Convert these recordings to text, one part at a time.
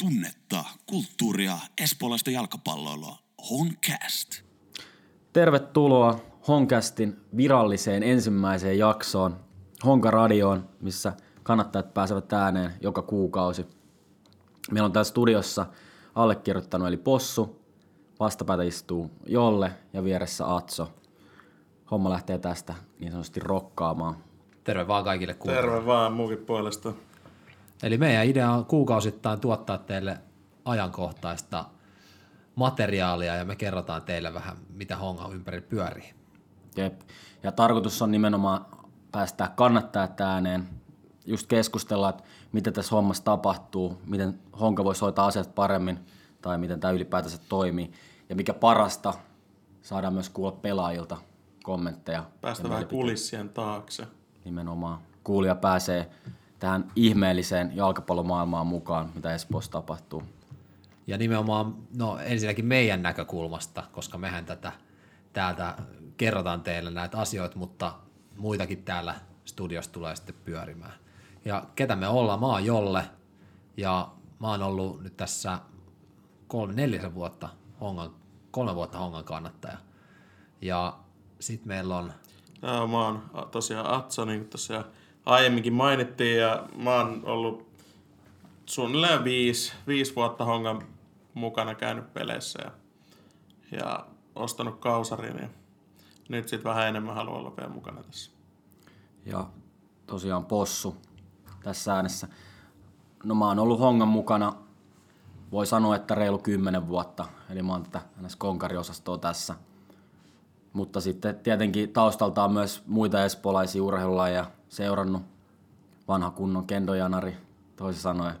tunnetta, kulttuuria, espoolaista jalkapalloilua. Honcast. Tervetuloa Honcastin viralliseen ensimmäiseen jaksoon Honka Radioon, missä kannattajat pääsevät ääneen joka kuukausi. Meillä on täällä studiossa allekirjoittanut eli Possu, vastapäätä istuu Jolle ja vieressä Atso. Homma lähtee tästä niin sanotusti rokkaamaan. Terve vaan kaikille kuuntelijoille. Terve vaan muukin puolesta. Eli meidän idea on kuukausittain tuottaa teille ajankohtaista materiaalia ja me kerrotaan teille vähän, mitä honga ympäri pyörii. Jep. Ja tarkoitus on nimenomaan päästää kannattajat ääneen, just keskustella, että mitä tässä hommassa tapahtuu, miten Honka voisi hoitaa asiat paremmin tai miten tämä ylipäätänsä toimii. Ja mikä parasta, saadaan myös kuulla pelaajilta kommentteja. Päästä ja vähän kulissien taakse. Nimenomaan. Kuulija pääsee tähän ihmeelliseen jalkapallomaailmaan mukaan, mitä Espoossa tapahtuu. Ja nimenomaan, no ensinnäkin meidän näkökulmasta, koska mehän tätä täältä kerrotaan teille näitä asioita, mutta muitakin täällä studiossa tulee sitten pyörimään. Ja ketä me ollaan? Mä oon Jolle ja mä oon ollut nyt tässä kolme, neljäsen vuotta Hongan, kolme vuotta Hongan kannattaja. Ja sitten meillä on Joo, mä oon tosiaan Atso, niin kuin tuossa jo aiemminkin mainittiin, ja mä oon ollut suunnilleen viisi, viisi vuotta Hongan mukana käynyt peleissä ja, ja ostanut kausarin, ja nyt sitten vähän enemmän haluan olla vielä mukana tässä. Ja tosiaan possu tässä äänessä. No mä oon ollut Hongan mukana, voi sanoa, että reilu kymmenen vuotta. Eli mä oon tätä konkariosastoa tässä. Mutta sitten tietenkin taustalta on myös muita espoolaisia urheilulajeja seurannut. Vanha kunnon kendojanari, toisin sanoen.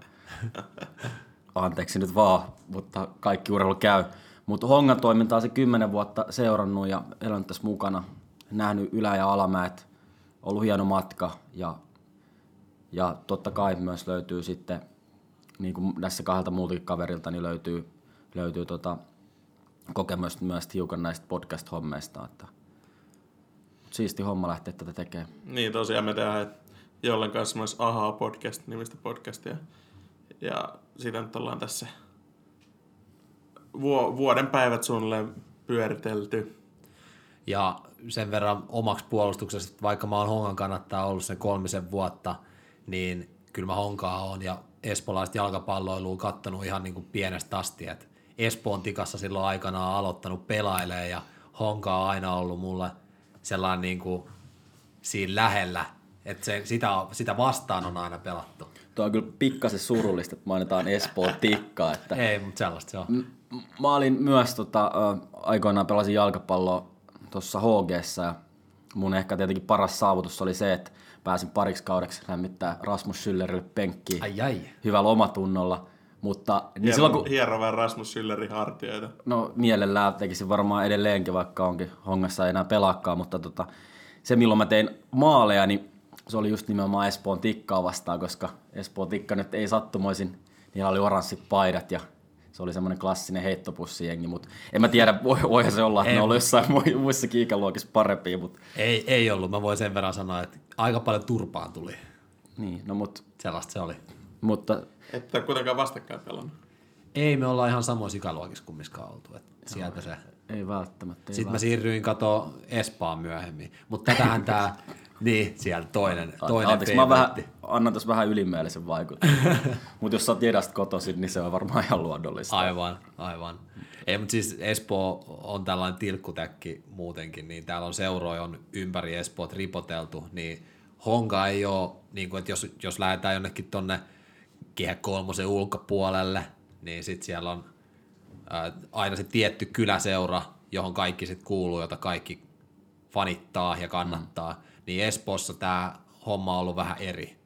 Anteeksi nyt vaan, mutta kaikki urheilu käy. Mutta Hongan toimintaa se kymmenen vuotta seurannut ja elänyt tässä mukana. Nähnyt ylä- ja alamäet. Ollut hieno matka ja, ja totta kai myös löytyy sitten, niin kuin tässä kahdelta muultakin kaverilta, niin löytyy, löytyy tota, kokemusta myös hiukan näistä podcast-hommeista. Että siisti homma lähteä tätä tekemään. Niin tosiaan me tehdään jollen kanssa myös Ahaa podcast nimistä podcastia. Ja sitä nyt ollaan tässä vu- vuoden päivät suunnilleen pyöritelty. Ja sen verran omaksi puolustuksessa, että vaikka mä oon Hongan kannattaa ollut sen kolmisen vuotta, niin kyllä mä Honkaa on ja espoolaista jalkapalloilua kattonut ihan niin kuin pienestä asti. Et Espoon tikassa silloin aikanaan aloittanut pelailee ja Honka on aina ollut mulle sellainen niin kuin siinä lähellä, että se, sitä, sitä vastaan on aina pelattu. Tuo on kyllä pikkasen surullista, että mainitaan Espoon tikkaa. Että Ei, mutta sellaista se on. M- Mä olin myös tota, aikoinaan pelasin jalkapalloa tuossa HGssä ja mun ehkä tietenkin paras saavutus oli se, että pääsin pariksi kaudeksi lämmittää Rasmus Schüllerille penkkiin Ai ai. hyvällä omatunnolla. Mutta niin Hiero, silloin kun, hiero vähän Rasmus Schüllerin hartioita. no mielellään tekisin varmaan edelleenkin, vaikka onkin hongassa ei enää pelaakaan, mutta tota, se milloin mä tein maaleja, niin se oli just nimenomaan Espoon tikkaa vastaan, koska Espoon tikka nyt ei sattumoisin, niillä oli oranssit paidat ja se oli semmoinen klassinen heittopussijengi, mutta en mä tiedä, voi, voihan se olla, että Ei. ne ollut jossain mu- muissakin ikäluokissa parempia, mutta Ei, ei ollut. Mä voin sen verran sanoa, että aika paljon turpaan tuli. niin, no mut, Sellaista se oli. mutta Että ole kuitenkaan vastakkain pelannut. Ei me olla ihan samoissa ikäluokissa kumminkaan oltu. Et sieltä se. ei välttämättä. Ei Sitten mä siirryin kato Espaan myöhemmin. Mutta tätähän tää, niin sieltä toinen, toinen Anteeksi, mä vähän, annan tässä vähän ylimääräisen vaikutuksen. mutta jos sä oot Jedasta kotoisin, niin se on varmaan ihan luonnollista. Aivan, aivan. Ei, mutta siis Espoo on tällainen tilkkutäkki muutenkin, niin täällä on seuroja on ympäri Espoot ripoteltu, niin Honka ei ole, niin kuin, että jos, jos lähdetään jonnekin tonne Kehä kolmosen ulkopuolelle, niin sitten siellä on ää, aina se tietty kyläseura, johon kaikki sitten kuuluu, jota kaikki fanittaa ja kannattaa, mm. niin Espoossa tämä homma on ollut vähän eri.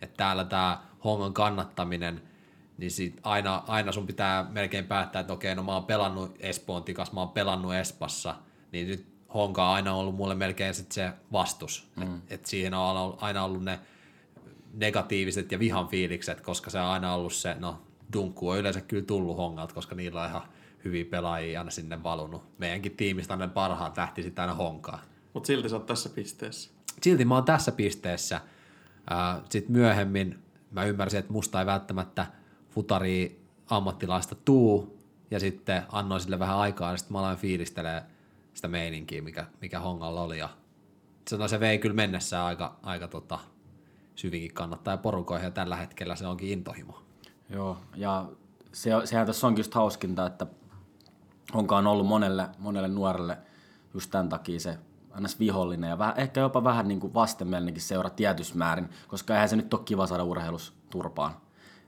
Että täällä tämä hongan kannattaminen, niin sit aina, aina sun pitää melkein päättää, että okei, no mä oon pelannut Espoon tikas, mä oon pelannut Espassa, niin nyt honka on aina ollut mulle melkein sit se vastus. Mm. Että et siihen on aina ollut ne negatiiviset ja vihan fiilikset, koska se on aina ollut se, no dunkku on yleensä kyllä tullut hongalta, koska niillä on ihan hyviä pelaajia aina sinne valunut. Meidänkin tiimistä on ne parhaat lähti sitten aina honkaan. Mutta silti sä oot tässä pisteessä. Silti mä oon tässä pisteessä. Sitten myöhemmin mä ymmärsin, että musta ei välttämättä futari ammattilaista tuu, ja sitten annoin sille vähän aikaa, ja sitten mä aloin fiilistelee sitä meininkiä, mikä, mikä Hongalla oli, ja se, se vei kyllä mennessään aika, aika tota, syvinkin kannattaa ja porukoihin, ja tällä hetkellä se onkin intohimo. Joo, ja se, sehän tässä onkin just hauskinta, että Honka on ollut monelle, monelle nuorelle just tämän takia se ns. vihollinen ja vähän, ehkä jopa vähän niin kuin vastenmielinenkin seura tietyssä määrin, koska eihän se nyt ole kiva saada urheilus turpaan.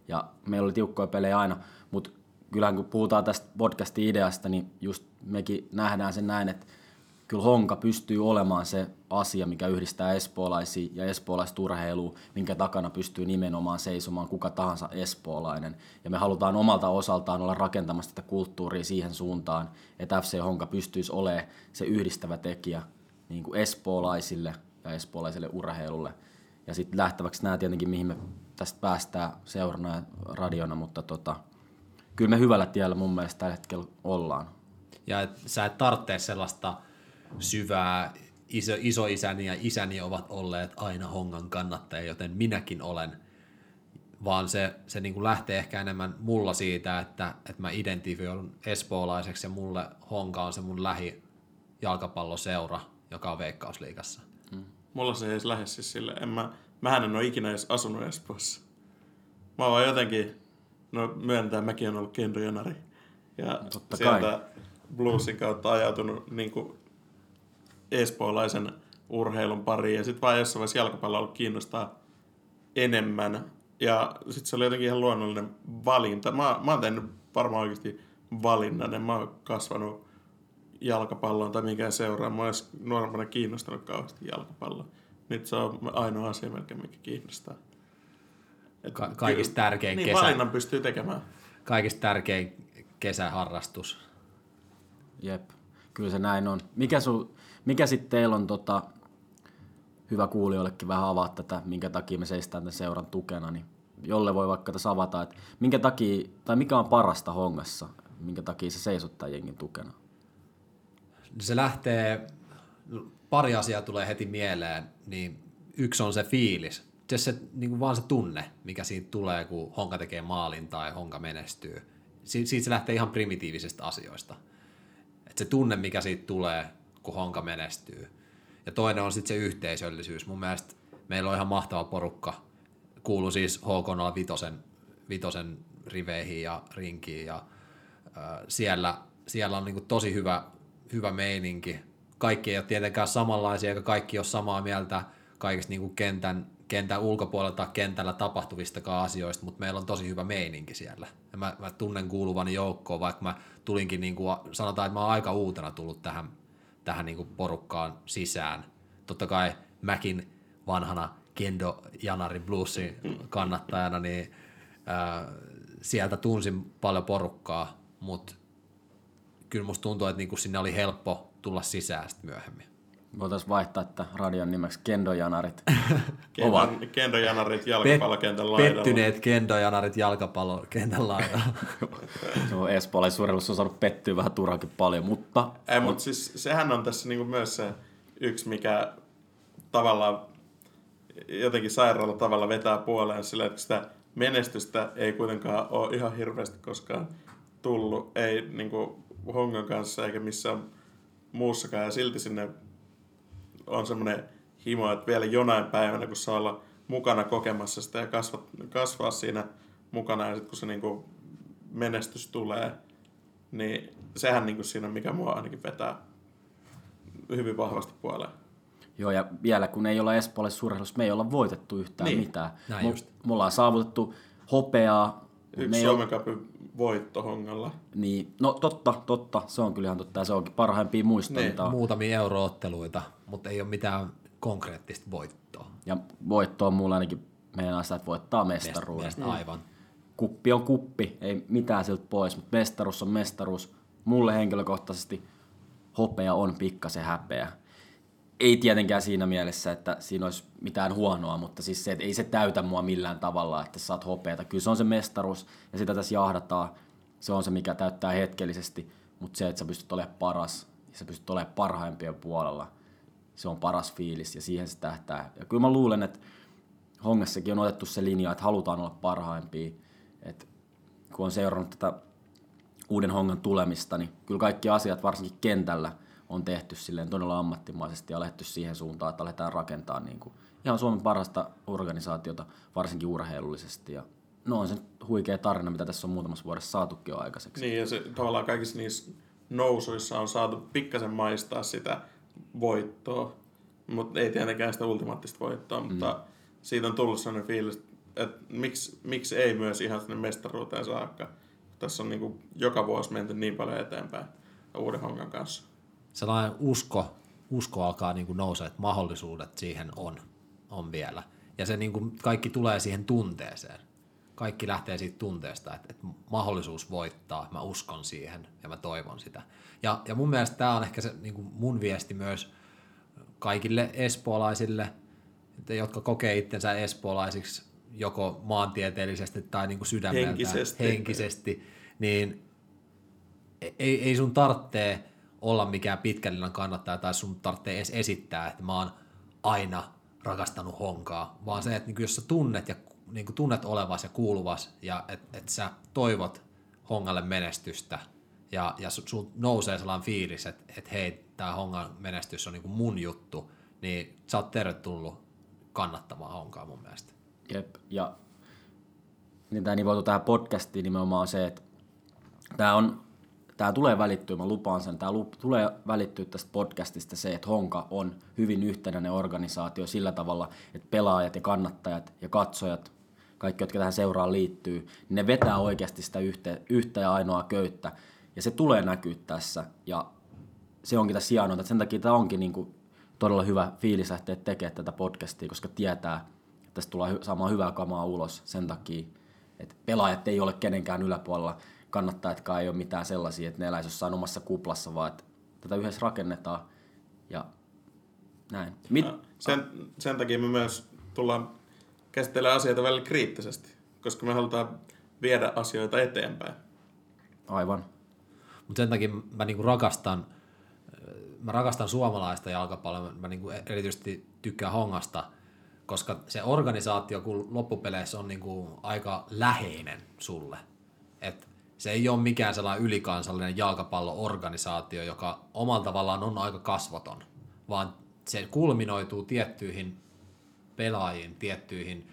Ja meillä oli tiukkoja pelejä aina, mutta kyllähän kun puhutaan tästä podcastin ideasta, niin just mekin nähdään sen näin, että kyllä Honka pystyy olemaan se asia, mikä yhdistää espoolaisia ja espoolaista urheilua, minkä takana pystyy nimenomaan seisomaan kuka tahansa espoolainen. Ja me halutaan omalta osaltaan olla rakentamassa tätä kulttuuria siihen suuntaan, että FC Honka pystyisi olemaan se yhdistävä tekijä niin kuin espoolaisille ja espoolaiselle urheilulle. Ja sitten lähteväksi nämä tietenkin, mihin me tästä päästään seurana ja radiona, mutta tota, kyllä me hyvällä tiellä mun mielestä tällä hetkellä ollaan. Ja et, sä et tarvitse sellaista syvää iso, isoisäni ja isäni ovat olleet aina hongan kannattajia, joten minäkin olen. Vaan se, se niin kuin lähtee ehkä enemmän mulla siitä, että, että mä identifioidun espoolaiseksi ja mulle honka on se mun lähi jalkapalloseura, joka on Veikkausliigassa. Mulla se ei edes lähde siis sille. En mä, mähän en ole ikinä edes asunut Espoossa. Mä oon vaan jotenkin, no myöntää, mäkin on ollut kendojonari. Ja Totta sieltä kai. bluesin kautta ajautunut niin kuin espoolaisen urheilun pariin. Ja sitten vaan jossain vaiheessa jalkapallo ollut kiinnostaa enemmän. Ja sitten se oli jotenkin ihan luonnollinen valinta. Mä, mä oon tehnyt varmaan oikeasti valinnan. En mä oon kasvanut jalkapalloon tai mikään seuraa. Mä edes nuorempana kiinnostanut kauheasti jalkapalloa. Nyt se on ainoa asia melkein, mikä kiinnostaa. Et Ka- kaikista tärkein niin, kesä. valinnan pystyy tekemään. Kaikista tärkein kesäharrastus. Jep, kyllä se näin on. Mikä, su, mikä sitten teillä on, tota, hyvä kuulijoillekin vähän avaa tätä, minkä takia me seistään tämän seuran tukena, niin jolle voi vaikka tässä avata, että minkä takia, tai mikä on parasta hongassa, minkä takia se seisottaa jengin tukena. Se lähtee, pari asiaa tulee heti mieleen, niin yksi on se fiilis. Se, se niin kuin vaan se tunne, mikä siitä tulee, kun Honka tekee maalin tai Honka menestyy. Si- siitä se lähtee ihan primitiivisistä asioista. Et se tunne, mikä siitä tulee, kun Honka menestyy. Ja toinen on sitten se yhteisöllisyys. Mun mielestä meillä on ihan mahtava porukka. Kuuluu siis HK Vitosen, Vitosen riveihin ja rinkiin ja äh, siellä, siellä on niinku tosi hyvä, hyvä meininki. Kaikki ei ole tietenkään samanlaisia, eikä kaikki ole samaa mieltä kaikista niinku kentän, kentän ulkopuolella tai kentällä tapahtuvistakaan asioista, mutta meillä on tosi hyvä meininki siellä. Ja mä, mä tunnen kuuluvani joukkoon, vaikka mä tulinkin, niinku, sanotaan, että mä oon aika uutena tullut tähän, tähän niinku porukkaan sisään. Totta kai mäkin vanhana Kendo Janari Bluesin kannattajana, niin ää, sieltä tunsin paljon porukkaa, mutta kyllä musta tuntuu, että niinku sinne oli helppo tulla sisään sit myöhemmin. Voitaisiin vaihtaa että radion nimeksi Kendojanarit. Kendon, kendojanarit jalkapallokentän laidalla. pettyneet Kendo-janarit jalkapallokentän laidalla. Se on espoolaisurheilussa on saanut pettyä vähän turhankin paljon, mutta Ei, mutta siis sehän on tässä niinku myös se yksi, mikä tavallaan jotenkin sairaalla tavalla vetää puoleen sillä, että sitä menestystä ei kuitenkaan ole ihan hirveästi koskaan tullut, ei niinku Hongan kanssa eikä missään muussakaan, ja silti sinne on semmoinen himo, että vielä jonain päivänä, kun saa olla mukana kokemassa sitä ja kasvat, kasvaa siinä mukana, ja sitten kun se niinku menestys tulee, niin sehän niinku siinä, on, mikä mua ainakin vetää hyvin vahvasti puoleen. Joo, ja vielä kun ei olla espoolaisessa urheilussa, me ei olla voitettu yhtään Niin, mitään. näin Me, just. me ollaan saavutettu hopeaa. me Yksi ei Suomen ole, Cupin voitto Hongalla. niin, no totta, totta, se on kyllä ihan totta, ja se onkin parhaimpia muistoja, Niin. Muutamia eurootteluita, mutta ei ole mitään konkreettista voittoa. Ja voitto on mulla ainakin meidän sitä, että voittaa mestaruuden. Mielestäni aivan. Kuppi on kuppi, ei mitään siltä pois, mutta mestaruus on mestaruus. Mulle henkilökohtaisesti hopea on pikkasen häpeä. Ei tietenkään siinä mielessä, että siinä olisi mitään huonoa, mutta siis se, että ei se täytä mua millään tavalla, että saat hopeata. Kyllä se on se mestaruus ja sitä tässä jahdataan. Se on se, mikä täyttää hetkellisesti, mutta se, että sä pystyt olemaan paras ja sä pystyt olemaan parhaimpien puolella, se on paras fiilis ja siihen se tähtää. Ja kyllä mä luulen, että Hongassakin on otettu se linja, että halutaan olla parhaimpia. Et kun on seurannut tätä uuden hongan tulemista, niin kyllä kaikki asiat, varsinkin kentällä, on tehty silleen todella ammattimaisesti ja lähdetty siihen suuntaan, että aletaan rakentaa niin kuin ihan Suomen parasta organisaatiota, varsinkin urheilullisesti. Ja no on se huikea tarina, mitä tässä on muutamassa vuodessa saatukin jo aikaiseksi. Niin, ja se tavallaan kaikissa niissä nousuissa on saatu pikkasen maistaa sitä voittoa, mutta ei tietenkään sitä ultimaattista voittoa, mutta mm. siitä on tullut sellainen fiilis, että miksi, miksi ei myös ihan sinne mestaruuteen saakka. Tässä on niin kuin joka vuosi menty niin paljon eteenpäin uuden hongan kanssa. Sellainen usko, usko alkaa niin kuin nousea, että mahdollisuudet siihen on, on vielä. Ja se niin kuin kaikki tulee siihen tunteeseen. Kaikki lähtee siitä tunteesta, että, että mahdollisuus voittaa, mä uskon siihen ja mä toivon sitä. Ja, ja mun mielestä tämä on ehkä se niin kuin mun viesti myös kaikille espoolaisille, jotka kokee itsensä espoolaisiksi joko maantieteellisesti tai niin kuin sydämeltään Henkisesti. henkisesti, niin ei, ei sun tarvitse olla mikään pitkällinen kannattaja tai sun tarvitsee edes esittää, että mä oon aina rakastanut honkaa, vaan se, että niin jos sä tunnet, ja, niin kuin tunnet olevas ja kuuluvas ja että et sä toivot hongalle menestystä ja, ja sun, sun nousee sellainen fiilis, että et hei, tämä hongan menestys on niin kuin mun juttu, niin sä oot tervetullut kannattamaan honkaa mun mielestä. Jep, ja niin tämä nivoutuu tähän podcastiin nimenomaan se, että tämä on tämä tulee välittyä, mä lupaan sen, tämä tulee välittyä tästä podcastista se, että Honka on hyvin yhtenäinen organisaatio sillä tavalla, että pelaajat ja kannattajat ja katsojat, kaikki, jotka tähän seuraan liittyy, niin ne vetää oikeasti sitä yhtä, yhtä ja ainoa köyttä. Ja se tulee näkyä tässä, ja se onkin tässä hienoa, että sen takia tämä onkin niin kuin todella hyvä fiilis lähteä tekemään tätä podcastia, koska tietää, että tästä tulee saamaan hyvää kamaa ulos sen takia, että pelaajat ei ole kenenkään yläpuolella, kannattajatkaan ei ole mitään sellaisia, että ne eläisi jossain omassa kuplassa, vaan että tätä yhdessä rakennetaan ja näin. Mit... No, sen, sen takia me myös tullaan käsittelemään asioita välillä kriittisesti, koska me halutaan viedä asioita eteenpäin. Aivan. Mutta sen takia mä niinku rakastan, mä rakastan suomalaista jalkapalloa, mä niinku erityisesti tykkään hongasta, koska se organisaatio kun loppupeleissä on niinku aika läheinen sulle. Et se ei ole mikään sellainen ylikansallinen jalkapalloorganisaatio, joka omalla tavallaan on aika kasvoton, vaan se kulminoituu tiettyihin pelaajiin, tiettyihin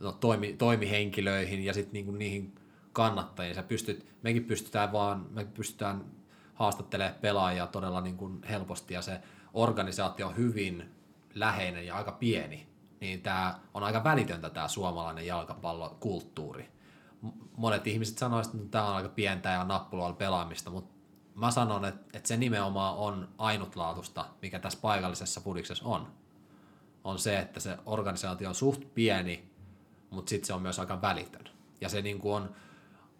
no, toimi, toimihenkilöihin ja sitten niinku niihin kannattajiin. Sä pystyt, mekin pystytään vaan, me pystytään haastattelemaan pelaajia todella niin kuin helposti ja se organisaatio on hyvin läheinen ja aika pieni, niin tämä on aika välitöntä tämä suomalainen jalkapallokulttuuri monet ihmiset sanoisivat, että tämä on aika pientä ja nappuloilla pelaamista, mutta mä sanon, että, että se nimenomaan on ainutlaatusta, mikä tässä paikallisessa pudiksessa on. On se, että se organisaatio on suht pieni, mutta sitten se on myös aika välitön. Ja se niin kuin on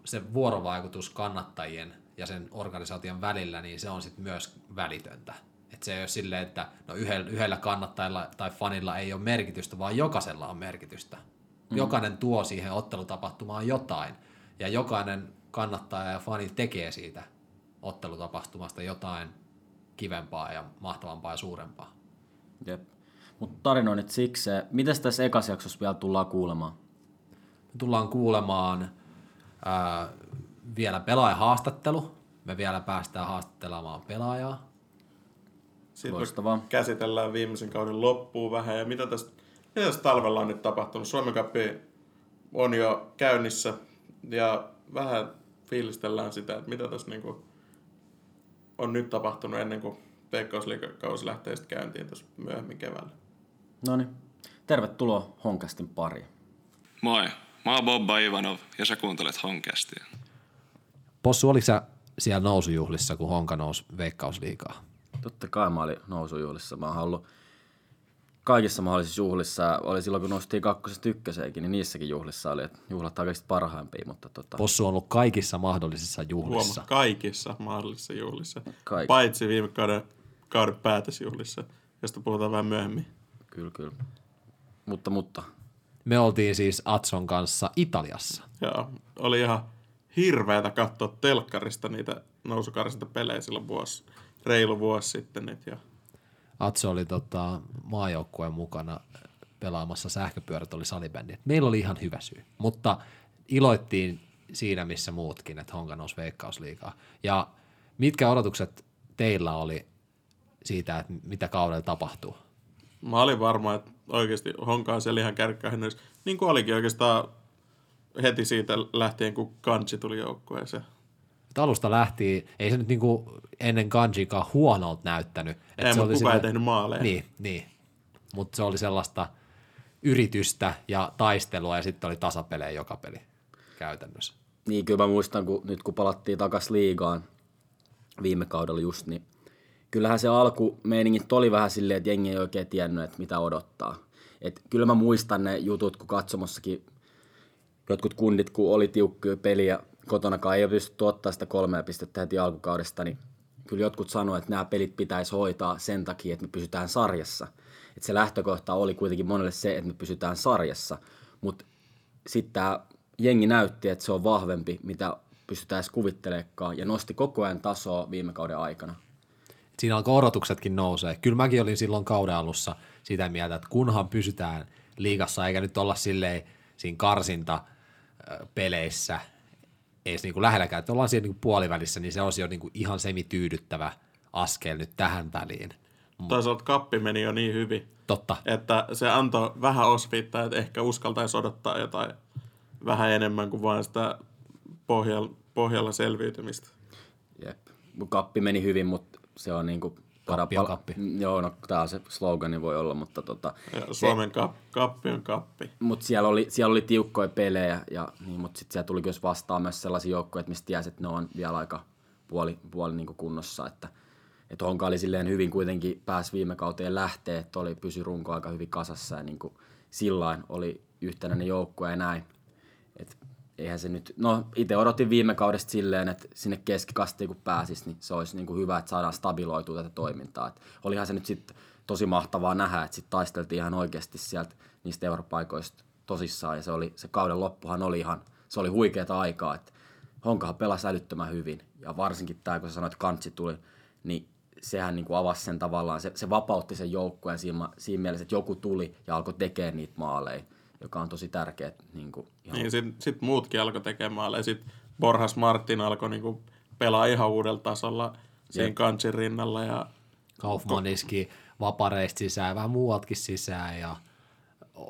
se vuorovaikutus kannattajien ja sen organisaation välillä, niin se on sitten myös välitöntä. Että se ei ole silleen, että no yhdellä kannattajalla tai fanilla ei ole merkitystä, vaan jokaisella on merkitystä. Mm. Jokainen tuo siihen ottelutapahtumaan jotain. Ja jokainen kannattaja ja fani tekee siitä ottelutapahtumasta jotain kivempaa ja mahtavampaa ja suurempaa. Jep. Mutta tarinoinnit siksi, mitäs tässä ekas jaksossa vielä tullaan kuulemaan? Me tullaan kuulemaan ää, vielä pelaajahaastattelu. Me vielä päästään haastattelemaan pelaajaa. Sitten Loistavaa. käsitellään viimeisen kauden loppuun vähän ja mitä tästä mitä tässä talvella on nyt tapahtunut? Suomen Cup on jo käynnissä ja vähän fiilistellään sitä, että mitä tässä niinku on nyt tapahtunut ennen kuin Veikkausliikakausi lähtee sitten käyntiin tuossa myöhemmin keväällä. No niin. Tervetuloa Honkastin pariin. Moi, mä oon Bobba Ivanov ja sä kuuntelet Honkastia. Possu, oliko sä siellä nousujuhlissa, kun Honka nousi Veikkausliikaa? Totta kai mä olin nousujuhlissa. Mä oon ollut kaikissa mahdollisissa juhlissa, oli silloin kun nostettiin kakkosesta ykköseenkin, niin niissäkin juhlissa oli, että juhlat on kaikista parhaimpia. Mutta tota... Possu on ollut kaikissa mahdollisissa juhlissa. Huoma, kaikissa mahdollisissa juhlissa. Kaik. Paitsi viime kauden, kauden päätösjuhlissa, josta puhutaan vähän myöhemmin. Kyllä, kyllä. Mutta, mutta. Me oltiin siis Atson kanssa Italiassa. Joo, oli ihan hirveätä katsoa telkkarista niitä nousukarsinta pelejä silloin vuosi, reilu vuosi sitten. Nyt, ja Atso oli tota, maajoukkueen mukana pelaamassa sähköpyörät oli salibändi. Meillä oli ihan hyvä syy, mutta iloittiin siinä, missä muutkin, että Honka nousi veikkausliikaa. Ja mitkä odotukset teillä oli siitä, että mitä kaudella tapahtuu? Mä olin varma, että oikeasti Honka on siellä ihan kärkkähennys. Niin kuin olikin oikeastaan heti siitä lähtien, kun Kanji tuli joukkueeseen. Että alusta lähti, ei se nyt niinku ennen Ganjikaan huonolta näyttänyt. Että Ei, se mutta oli kukaan ei sille- tehnyt maaleja. Niin, niin. mutta se oli sellaista yritystä ja taistelua ja sitten oli tasapelejä joka peli käytännössä. Niin, kyllä mä muistan, kun nyt kun palattiin takas liigaan viime kaudella just, niin kyllähän se alku meiningit oli vähän silleen, että jengi ei oikein tiennyt, että mitä odottaa. Et kyllä mä muistan ne jutut, kun katsomossakin jotkut kundit, kun oli tiukkoja peliä kotonakaan ei ole pystytty ottaa sitä kolmea pistettä heti alkukaudesta, niin kyllä jotkut sanoivat, että nämä pelit pitäisi hoitaa sen takia, että me pysytään sarjassa. Et se lähtökohta oli kuitenkin monelle se, että me pysytään sarjassa, mutta sitten tämä jengi näytti, että se on vahvempi, mitä pystytään edes kuvittelemaan, ja nosti koko ajan tasoa viime kauden aikana. Siinä alkoi odotuksetkin nousee. Kyllä mäkin olin silloin kauden alussa sitä mieltä, että kunhan pysytään liigassa, eikä nyt olla silleen siinä karsinta peleissä edes niin kuin lähelläkään, että ollaan siinä niin kuin puolivälissä, niin se olisi jo niin kuin ihan semityydyttävä askel nyt tähän väliin. Toisaalta kappi meni jo niin hyvin, Totta. että se antoi vähän osviittaa, että ehkä uskaltaisi odottaa jotain vähän enemmän kuin vain sitä pohjalla, pohjalla selviytymistä. Jep. Mut Kappi meni hyvin, mutta se on niinku... Kappi on kappi. Mm, Joo, no tää on se slogani voi olla, mutta tota... Ja Suomen kap, kappi on kappi. Mutta siellä oli, siellä oli tiukkoja pelejä, ja, niin, mutta sitten siellä tuli myös vastaan myös sellaisia joukkoja, mistä tiesi, että ne on vielä aika puoli, puoli niin kunnossa. Että, että Honka oli silleen hyvin kuitenkin pääsi viime kauteen lähteä, että oli pysy runko aika hyvin kasassa ja niin kuin sillain oli yhtenäinen joukkue ja näin. Eihän se nyt, no itse odotin viime kaudesta silleen, että sinne keskikastiin kun pääsis, niin se olisi niin kuin hyvä, että saadaan stabiloitua tätä toimintaa. Et olihan se nyt sitten tosi mahtavaa nähdä, että sitten taisteltiin ihan oikeasti sieltä niistä europaikoista tosissaan. Ja se, oli, se kauden loppuhan oli ihan, se oli huikeata aikaa, että Honkahan pelasi älyttömän hyvin. Ja varsinkin tämä, kun sä sanoit, että kantsi tuli, niin sehän niin kuin avasi sen tavallaan, se, se vapautti sen joukkueen siinä, siinä mielessä, että joku tuli ja alkoi tekemään niitä maaleja, joka on tosi tärkeä. Niin kuin ihan Niin sitten sit muutkin alkoi tekemään maaleja. Sitten Borhas Martin alkoi niinku pelaa ihan uudella tasolla siinä Kanchin rinnalla. Ja Kaufman iski vapareista sisään, vähän muualtakin sisään ja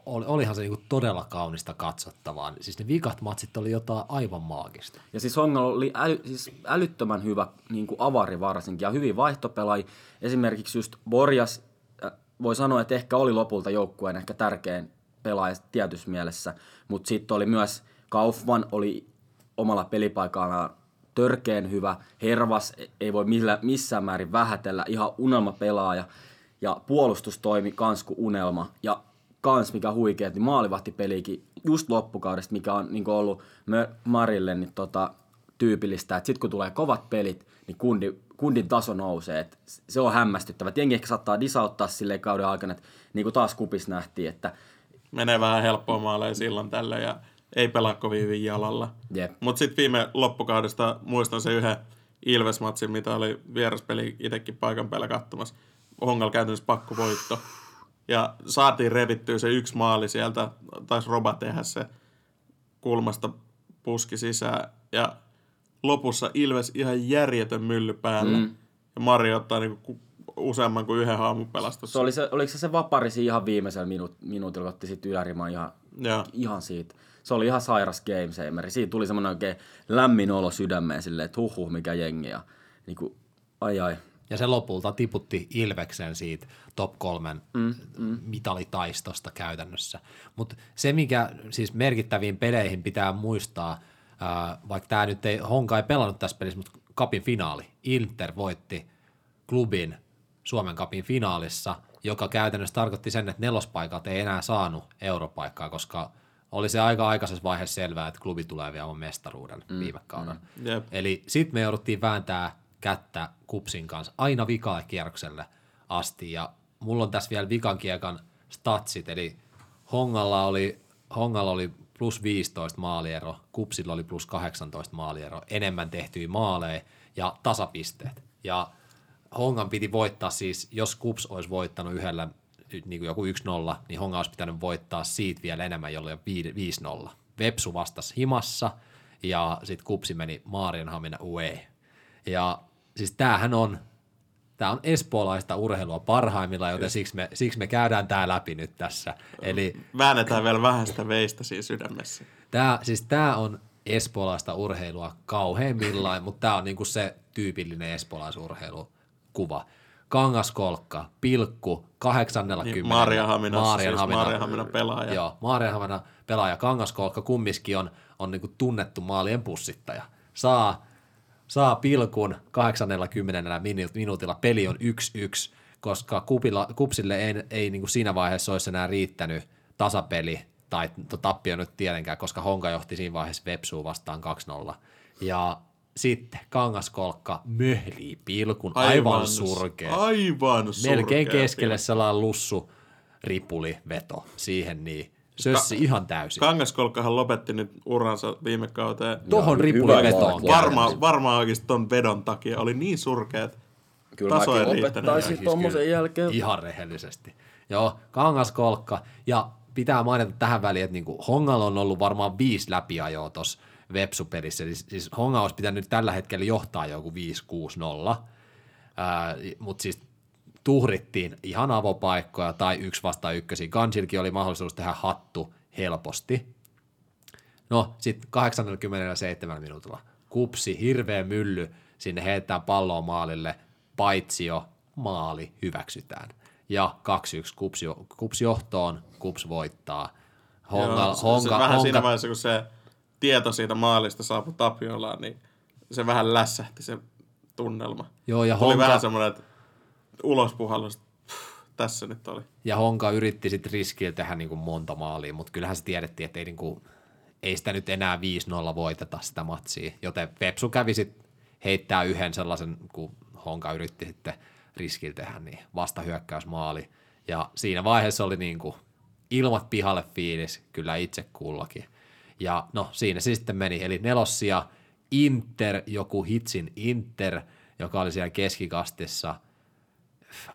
oli, olihan se niinku todella kaunista katsottavaa. Siis ne vikat matsit oli jotain aivan maagista. Ja siis Hongalla oli äly, siis älyttömän hyvä niin kuin avari varsinkin ja hyvin vaihtopelaaja. Esimerkiksi just Borjas, äh, voi sanoa, että ehkä oli lopulta joukkueen ehkä tärkein pelaaja tietyssä mielessä, mutta sitten oli myös Kaufman oli omalla pelipaikallaan törkeen hyvä. Hervas ei voi millä, missään määrin vähätellä, ihan unelmapelaaja. Ja puolustus toimi kans kuin unelma. Ja kans mikä huikea, niin maalivahtipelikin just loppukaudesta, mikä on niin ollut Marille niin tota, tyypillistä, että sitten kun tulee kovat pelit, niin kundi, kundin taso nousee. Et se on hämmästyttävä. Jengi ehkä saattaa disauttaa silleen kauden aikana, että niin kuin taas kupis nähtiin, että menee vähän helppoa maaleja silloin tällä ja ei pelaa kovin hyvin jalalla. Jep. Mutta sitten viime loppukaudesta muistan se yhden Ilves-matsin, mitä oli vieraspeli itsekin paikan päällä katsomassa. Hongal käytännössä pakko voitto. Ja saatiin revittyä se yksi maali sieltä, taisi Roba tehdä se kulmasta puski sisään. Ja lopussa Ilves ihan järjetön mylly päällä. Mm. Ja Mari ottaa niinku useamman kuin yhden haamupelastus. se oli se, oliko se se vapari siinä ihan viimeisellä minuut, minuutilla, otti sitten yläriman ihan, Joo. ihan siitä. Se oli ihan sairas game Seimeri. Siitä tuli semmoinen oikein lämmin olo sydämeen silleen, että huhhuh mikä jengi. Ja niin kuin, ai ai. Ja se lopulta tiputti Ilveksen siitä top kolmen mm, mm. mitalitaistosta käytännössä. Mutta se, mikä siis merkittäviin peleihin pitää muistaa, vaikka tämä nyt ei, Honka ei pelannut tässä pelissä, mutta kapin finaali. Inter voitti klubin Suomen kapin finaalissa, joka käytännössä tarkoitti sen, että nelospaikat ei enää saanut europaikkaa, koska oli se aika aikaisessa vaiheessa selvää, että klubi tulee vielä mestaruuden mm, viime kauden. Mm, jep. Eli sitten me jouduttiin vääntää kättä kupsin kanssa aina vikalle kierrokselle asti. Ja mulla on tässä vielä vikan kiekan statsit, eli Hongalla oli, Hongalla oli plus 15 maaliero, kupsilla oli plus 18 maaliero, enemmän tehtyjä maaleja ja tasapisteet. Ja Hongan piti voittaa siis, jos Kups olisi voittanut yhdellä niin kuin joku 1-0, niin Honga olisi pitänyt voittaa siitä vielä enemmän, jolloin 5-0. Vepsu vastasi himassa, ja sitten kupsi meni Maarianhamina UE. Ja siis tämähän on, tämä on espoolaista urheilua parhaimmillaan, joten siksi me, siksi me käydään tämä läpi nyt tässä. Eli Väännetään vielä vähän sitä veistä siinä sydämessä. Tämä, siis tämä on espoolaista urheilua kauheimmillaan, mutta tämä on niinku se tyypillinen espoolaisurheilukuva. Kangaskolkka, pilkku, 80. Niin, Maarianhaminassa, Maarianhamina- siis Maarianhaminan pelaaja. Joo, Maarianhamina pelaaja Kangaskolkka kumminkin on, on niinku tunnettu maalien pussittaja. Saa, saa pilkun 80 minu- minuutilla, peli on 1-1, koska kupilla, kupsille ei, ei niinku siinä vaiheessa olisi enää riittänyt tasapeli, tai tappio nyt tietenkään, koska Honka johti siinä vaiheessa Vepsuu vastaan 2-0. Ja sitten Kangaskolkka möhlii pilkun, aivan, aivan surkea. Aivan surkea. Melkein keskelle sellainen lussu ripuli veto siihen niin. Sössi ihan täysin. Kangaskolkkahan lopetti nyt uransa viime kauteen. Tohon hyvä ripuli vetoon. vaihto. Varmaan varmaan oikeasti ton vedon takia oli niin surkeat. Kyllä Taso ei mäkin riittänyt. opettaisin Siis tommosen kyllä jälkeen. Ihan rehellisesti. Joo, kangaskolkka. Ja pitää mainita tähän väliin, että niinku Hongalla on ollut varmaan viisi läpiajoa tuossa Vepsu-pelissä. Eli siis Honga olisi pitänyt tällä hetkellä johtaa joku 5-6-0. Mutta siis tuhrittiin ihan avopaikkoja tai yksi vasta ykkösiä. Gansilkin oli mahdollisuus tehdä hattu helposti. No, sitten 87 minuutilla. Kupsi, hirveä mylly, sinne heittää palloa maalille, paitsio, maali, hyväksytään. Ja 2-1 kupsi, kupsi johtoon, kups voittaa. Honga, Joo, se- honga, se vähän honga, siinä vaiheessa, kun se tieto siitä maalista saapui Tapiolaan, niin se vähän lässähti se tunnelma. Joo, ja Tuli Honka- vähän semmoinen, että ulospuhallus, tässä nyt oli. ja Honka yritti sitten riskillä tehdä niin kuin monta maalia, mutta kyllähän se tiedettiin, että ei, niin kuin, ei sitä nyt enää 5-0 voiteta sitä matsia, joten Pepsu kävi sitten heittää yhden sellaisen, kun Honka yritti sitten riskillä tehdä, niin vastahyökkäysmaali. Ja siinä vaiheessa oli niin kuin ilmat pihalle fiilis, kyllä itse kullakin. Ja no siinä se sitten meni, eli nelossia Inter, joku hitsin Inter, joka oli siellä keskikastissa,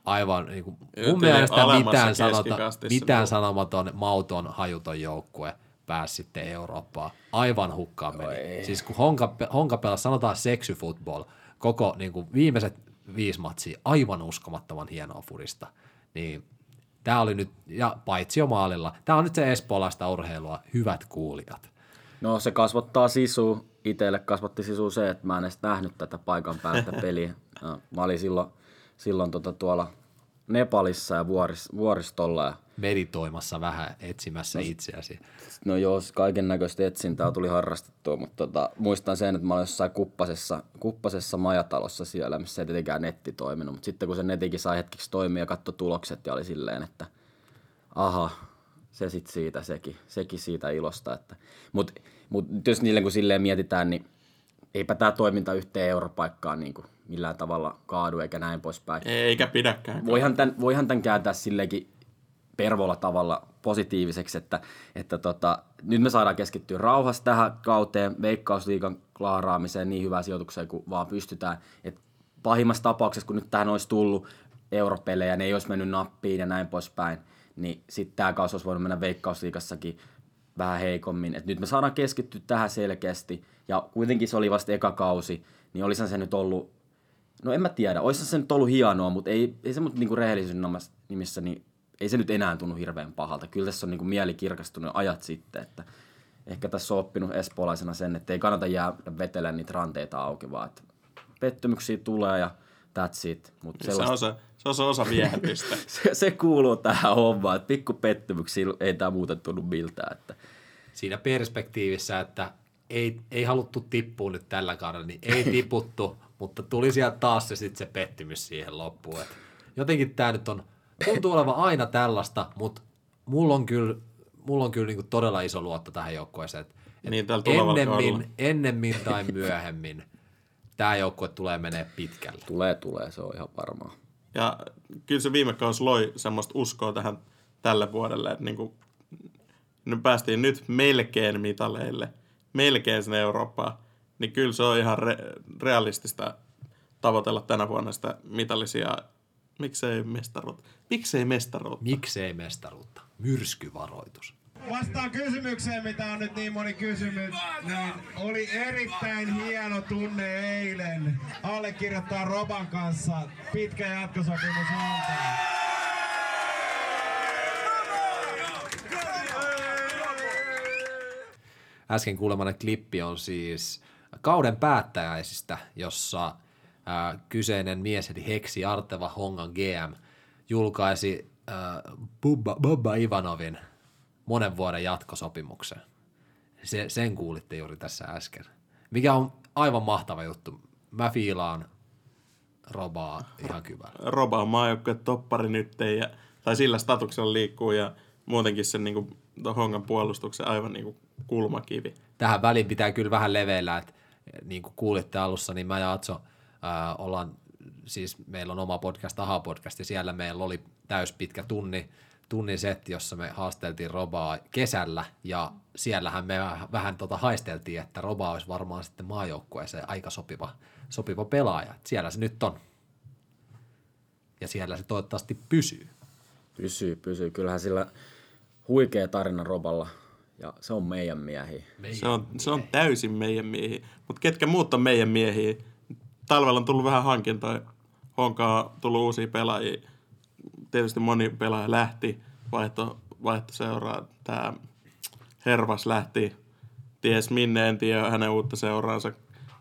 aivan niin kuin, mun mielestä mitään, sanota, keskikastissa, mitään sanomaton, mauton, hajuton joukkue pääsi sitten Eurooppaan. Aivan hukkaan meni. Siis kun Honka, Honka pelasi, sanotaan sexy football, koko niin kuin viimeiset viisi matsia, aivan uskomattoman hienoa furista. Niin tämä oli nyt, ja paitsi jo maalilla, tämä on nyt se espoolaista urheilua, hyvät kuulijat. No se kasvattaa sisu. Itelle kasvatti sisu se, että mä en edes nähnyt tätä paikan päästä peliä. Mä olin silloin, silloin tota tuolla Nepalissa ja vuoris, vuoristolla. Ja Meditoimassa vähän, etsimässä itseäsi. No joo, kaiken näköistä etsintää tuli harrastettua, mutta tota, muistan sen, että mä olin jossain kuppasessa, kuppasessa majatalossa siellä, missä ei tietenkään netti toiminut, mutta sitten kun se netikin sai hetkeksi toimia ja katsoi tulokset ja oli silleen, että aha, se sit siitä, sekin, sekin siitä ilosta. Että. Mutta mut jos niille kun silleen mietitään, niin eipä tämä toiminta yhteen europaikkaan niin kuin millään tavalla kaadu eikä näin poispäin. Eikä pidäkään. Voihan tämän, voihan tämän kääntää silleenkin pervolla tavalla positiiviseksi, että, että tota, nyt me saadaan keskittyä rauhassa tähän kauteen, veikkausliikan klaaraamiseen niin hyvään sijoitukseen kuin vaan pystytään. Et pahimmassa tapauksessa, kun nyt tähän olisi tullut europelejä, ne ei olisi mennyt nappiin ja näin poispäin, niin sitten tämä kausi olisi voinut mennä veikkausliikassakin vähän heikommin. Et nyt me saadaan keskittyä tähän selkeästi, ja kuitenkin se oli vasta eka kausi, niin olisihan se nyt ollut No en mä tiedä, olisi se nyt ollut hienoa, mutta ei, ei se mutta niinku rehellisyyden nimissä, niin ei se nyt enää tunnu hirveän pahalta. Kyllä tässä on niinku mieli kirkastunut ajat sitten, että ehkä tässä on oppinut espoolaisena sen, että ei kannata jäädä vetellä niitä ranteita auki, vaan että pettymyksiä tulee ja that's it. Mutta Se on se, se on se osa viehätystä. se, se, kuuluu tähän hommaan, että pikku pettymyksiä ei tämä muuten tunnu miltään. Että siinä perspektiivissä, että ei, ei haluttu tippua nyt tällä kaudella, niin ei tiputtu, mutta tuli sieltä taas se, sit se pettymys siihen loppuun. Et jotenkin tämä nyt on, tuntuu olevan aina tällaista, mutta mulla on kyllä, mulla on kyllä niinku todella iso luotto tähän joukkueeseen. Et, et Niin, ennemmin, ennemmin tai myöhemmin tämä joukkue tulee menee pitkälle. tulee, tulee, se on ihan varmaa. Ja kyllä se viime kausi loi semmoista uskoa tähän tälle vuodelle, että niinku, nyt päästiin nyt melkein mitaleille, melkein sinne Eurooppaan, niin kyllä se on ihan re- realistista tavoitella tänä vuonna sitä mitallisia, miksei mestaruutta, miksei mestaruutta. Miksei mestaruutta? Myrskyvaroitus. vastaan kysymykseen, mitä on nyt niin moni kysymys, niin oli erittäin hieno tunne eilen allekirjoittaa Roban kanssa pitkä jatkosopimus Honkaan. Äsken kuulemani klippi on siis kauden päättäjäisistä, jossa ää, kyseinen mies eli Heksi Arteva Hongan GM julkaisi ää, Bubba, Bubba Ivanovin monen vuoden jatkosopimuksen. Se, sen kuulitte juuri tässä äsken. Mikä on aivan mahtava juttu. Mä fiilaan Robaa ihan hyvää. Roba on maajoukkueen toppari nyt ja, tai sillä statuksella liikkuu ja muutenkin sen niin kuin, Hongan puolustuksen aivan niin kuin kulmakivi. tähän väliin pitää kyllä vähän leveillä, että niin kuin kuulitte alussa, niin mä ja Atso ää, ollaan, siis meillä on oma podcast, Aha podcast, ja siellä meillä oli täyspitkä tunni, tunnin setti, jossa me haasteltiin Robaa kesällä, ja siellähän me vähän, tota haisteltiin, että Roba olisi varmaan sitten maajoukkueeseen aika sopiva, sopiva pelaaja. Et siellä se nyt on. Ja siellä se toivottavasti pysyy. Pysyy, pysyy. Kyllähän sillä huikea tarina Roballa. Ja se on meidän miehiä. Se on, se on täysin meidän miehiä. Mutta ketkä muut on meidän miehiä? Talvella on tullut vähän hankintoja. Honkaan on tullut uusia pelaajia. Tietysti moni pelaaja lähti, vaihto, vaihto seuraa. Tämä Hervas lähti, ties minne, en tiedä hänen uutta seuraansa.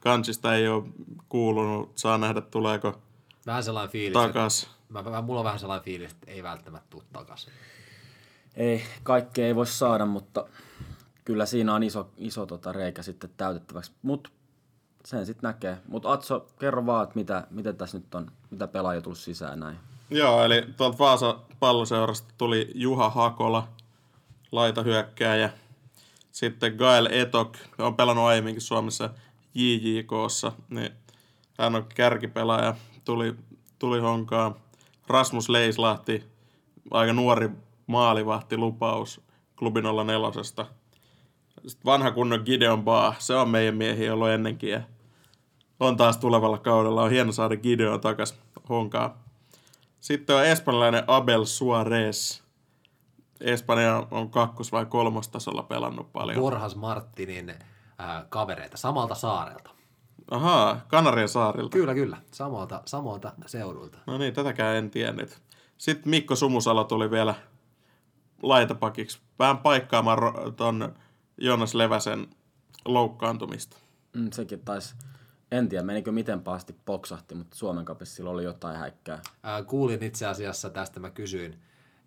Kansista ei ole kuulunut, saa nähdä tuleeko Vähän sellainen fiilis. takas. Että, mä, mä, mulla on vähän sellainen fiilis, että ei välttämättä tule takaisin. Ei, kaikkea ei voi saada, mutta kyllä siinä on iso, iso tota reikä sitten täytettäväksi. Mutta sen sitten näkee. Mutta Atso, kerro vaan, että mitä, miten tässä nyt on, mitä pelaajia tullut sisään näin. Joo, eli tuolta Vaasa palloseurasta tuli Juha Hakola, laitahyökkääjä. Sitten Gael Etok, on pelannut aiemminkin Suomessa JJKssa, niin hän on kärkipelaaja, tuli, tuli honkaan. Rasmus Leislahti, aika nuori maalivahti lupaus klubi 04. Sitten vanha kunnon Gideon Baa, se on meidän miehiä ollut ennenkin ja on taas tulevalla kaudella. On hieno saada Gideon takas honkaa. Sitten on espanjalainen Abel Suarez. Espanja on kakkos- vai kolmostasolla pelannut paljon. Borjas Martinin ää, kavereita samalta saarelta. Ahaa, Kanarien saarilta. Kyllä, kyllä. Samalta, samalta seudulta. No niin, tätäkään en tiennyt. Sitten Mikko Sumusalo tuli vielä laitapakiksi. Vähän paikkaamaan ton Jonas Leväsen loukkaantumista. Mm, sekin taisi, en tiedä menikö miten pahasti poksahti, mutta Suomen kapissa sillä oli jotain häikkää. Ää, kuulin itse asiassa, tästä mä kysyin,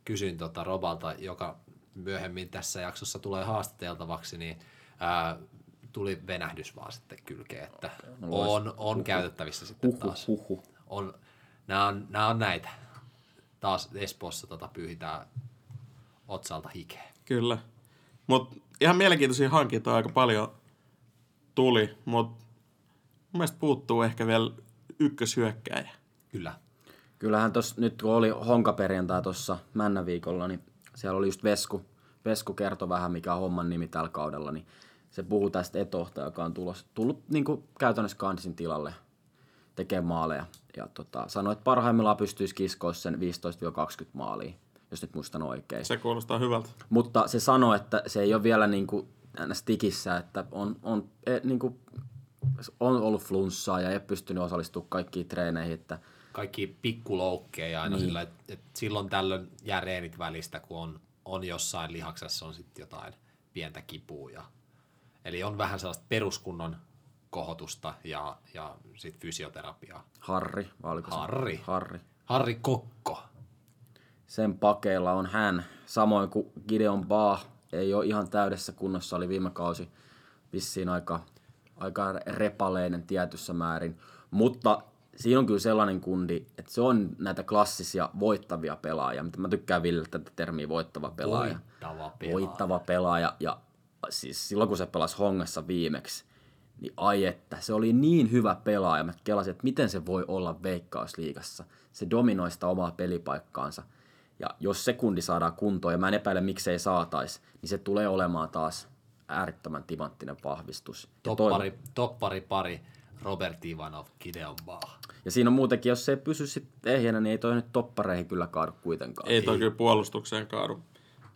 kysyin tota Robalta, joka myöhemmin tässä jaksossa tulee haastateltavaksi, niin ää, tuli venähdys vaan sitten kylkeen, että on, on käytettävissä sitten Huhhuh, taas. huhhuh. On, nämä, on, nämä on näitä. Taas Espoossa tota pyyhitään otsalta hikeä. Kyllä. Mutta ihan mielenkiintoisia hankintoja aika paljon tuli, mutta mielestä puuttuu ehkä vielä ykköshyökkäjä. Kyllä. Kyllähän tos, nyt kun oli honkaperjantai tuossa männä viikolla, niin siellä oli just Vesku. Vesku kertoi vähän, mikä on homman nimi tällä kaudella, niin se puhuu tästä Etohta, joka on tulos, tullut niin kuin käytännössä Kansin tilalle tekemään maaleja. Ja tota, sanoi, että parhaimmillaan pystyisi kiskoa sen 15-20 maalia, jos nyt muistan oikein. Se kuulostaa hyvältä. Mutta se sanoi, että se ei ole vielä niin kuin stikissä, että on, on, e, niin kuin, on ollut flunssaa ja ei pystynyt osallistumaan kaikkiin treeneihin, että Kaikki pikkuloukkeja aina niin. sillä, että, että silloin tällöin jää reenit välistä, kun on, on jossain lihaksessa on sitten jotain pientä kipua. Ja, eli on vähän sellaista peruskunnon kohotusta ja, ja sitten fysioterapiaa. Harri, vai oliko se? Harri. Harri. Harri Kokko. Sen pakeilla on hän, samoin kuin Gideon Baa, ei ole ihan täydessä kunnossa, oli viime kausi vissiin aika, aika repaleinen tietyssä määrin. Mutta siinä on kyllä sellainen kundi, että se on näitä klassisia voittavia pelaajia, mitä mä tykkään Ville tätä termiä voittava pelaaja. Voittava pelaaja. Voittava pelaaja. Ja siis silloin kun se pelasi Hongassa viimeksi, niin ai että, se oli niin hyvä pelaaja. Mä kelasin, että miten se voi olla veikkausliigassa. Se dominoi sitä omaa pelipaikkaansa. Ja jos sekundi saadaan kuntoon, ja mä en epäile miksei saatais, niin se tulee olemaan taas äärettömän timanttinen vahvistus. Toppari, toppari pari Robert Ivanov, Gideon Baa. Ja siinä on muutenkin, jos se ei pysy sitten ehjänä, niin ei toi nyt toppareihin kyllä kaadu kuitenkaan. Ei toi kyllä puolustukseen kaadu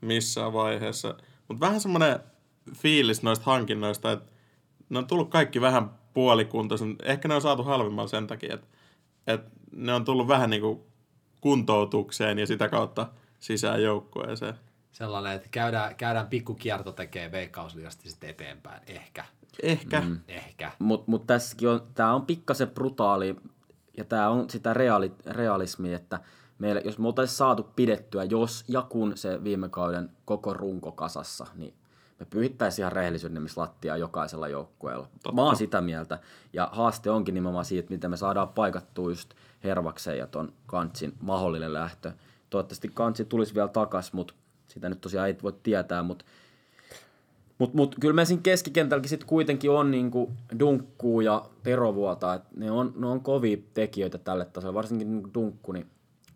missään vaiheessa. Mutta vähän semmoinen fiilis noista hankinnoista, että ne on tullut kaikki vähän puolikuntoisen. Ehkä ne on saatu halvimmalla sen takia, että, että ne on tullut vähän niin kuin kuntoutukseen ja sitä kautta sisään joukkueeseen. Sellainen, että käydään, käydään pikku kierto tekee veikkausliasta sitten eteenpäin. Ehkä. Ehkä. Mm. Ehkä. Mutta mut tässäkin on, tämä on pikkasen brutaali ja tämä on sitä reaali, realismia, että meillä, jos me oltaisiin saatu pidettyä, jos ja kun se viime kauden koko runko kasassa, niin me pyhittäisiin ihan rehellisyyden nimissä lattiaa jokaisella joukkueella. Mä oon sitä mieltä. Ja haaste onkin nimenomaan siitä, miten me saadaan paikattua just Hervaksen ja ton Kantsin mahdollinen lähtö. Toivottavasti Kantsi tulisi vielä takas, mutta sitä nyt tosiaan ei voi tietää, mutta mutta mut, kyllä me siinä keskikentälläkin sitten kuitenkin on niinku Dunkkuu ja Perovuota, että ne on, ne on kovia tekijöitä tälle tasolle, varsinkin niinku Dunkku, niin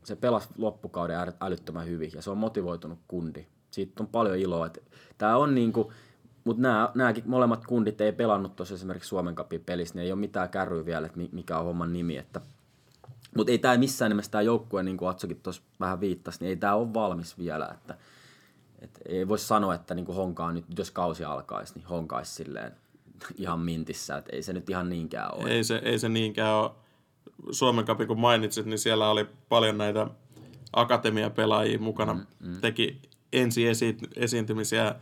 se pelasi loppukauden älyttömän hyvin ja se on motivoitunut kundi. Siitä on paljon iloa. Tämä on niinku, mutta nämä, nämäkin molemmat kundit ei pelannut tuossa esimerkiksi Suomen Cupin pelissä, niin ei ole mitään kärryä vielä, että mi- mikä on homman nimi. Että, mutta ei tämä missään nimessä tämä joukkue, niin kuin Atsokin tuossa vähän viittasi, niin ei tämä ole valmis vielä. Että, et ei voi sanoa, että niin Honkaa nyt, jos kausi alkaisi, niin Honkaisi silleen ihan mintissä, että ei se nyt ihan niinkään ole. Ei se, ei se niinkään ole. Suomen Cup, kun mainitsit, niin siellä oli paljon näitä akatemiapelaajia mukana. Mm, mm. Teki ensi esi- esiintymisiä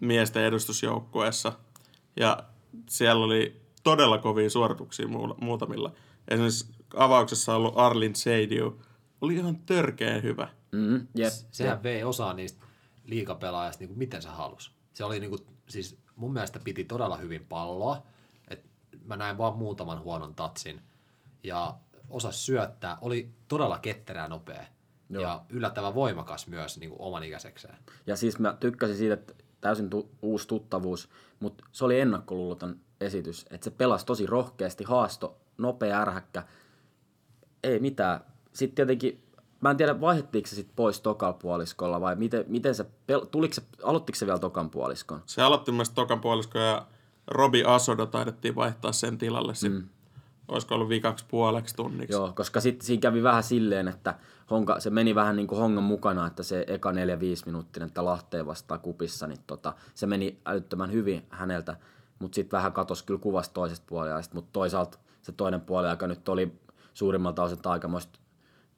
miesten edustusjoukkueessa. Ja siellä oli todella kovia suorituksia mu- muutamilla. Esimerkiksi avauksessa ollut Arlin Seidiu oli ihan törkeän hyvä. Mm, jep, Sehän vei osaa niistä liikapelaajista niin kuin miten se halusi. Se oli niin kuin, siis mun mielestä piti todella hyvin palloa. Et mä näin vaan muutaman huonon tatsin. Ja osasi syöttää. Oli todella ketterää nopea. Joo. Ja yllättävän voimakas myös niin kuin oman ikäisekseen. Ja siis mä tykkäsin siitä, että täysin tu- uusi tuttavuus, mutta se oli ennakkoluuloton esitys. Että se pelasi tosi rohkeasti, haasto, nopea ärhäkkä. Ei mitään. Sitten tietenkin, mä en tiedä vaihdettiinko se sitten pois tokal puoliskolla vai miten, miten se, tuliko se, aloittiko se vielä tokan puoliskon? Se aloitti myös tokan puoliskon ja Robi Asoda taidettiin vaihtaa sen tilalle. Mm. Olisiko ollut viikaksi puoleksi tunniksi. Joo, koska sitten siinä kävi vähän silleen, että Honka, se meni vähän niin kuin Hongan mukana, että se eka 4-5 minuuttinen, että Lahteen vastaa kupissa, niin tota, se meni älyttömän hyvin häneltä, mutta sitten vähän katosi kyllä kuvasta toisesta puolesta, mutta toisaalta se toinen puoli aika nyt oli suurimmalta osalta aikamoista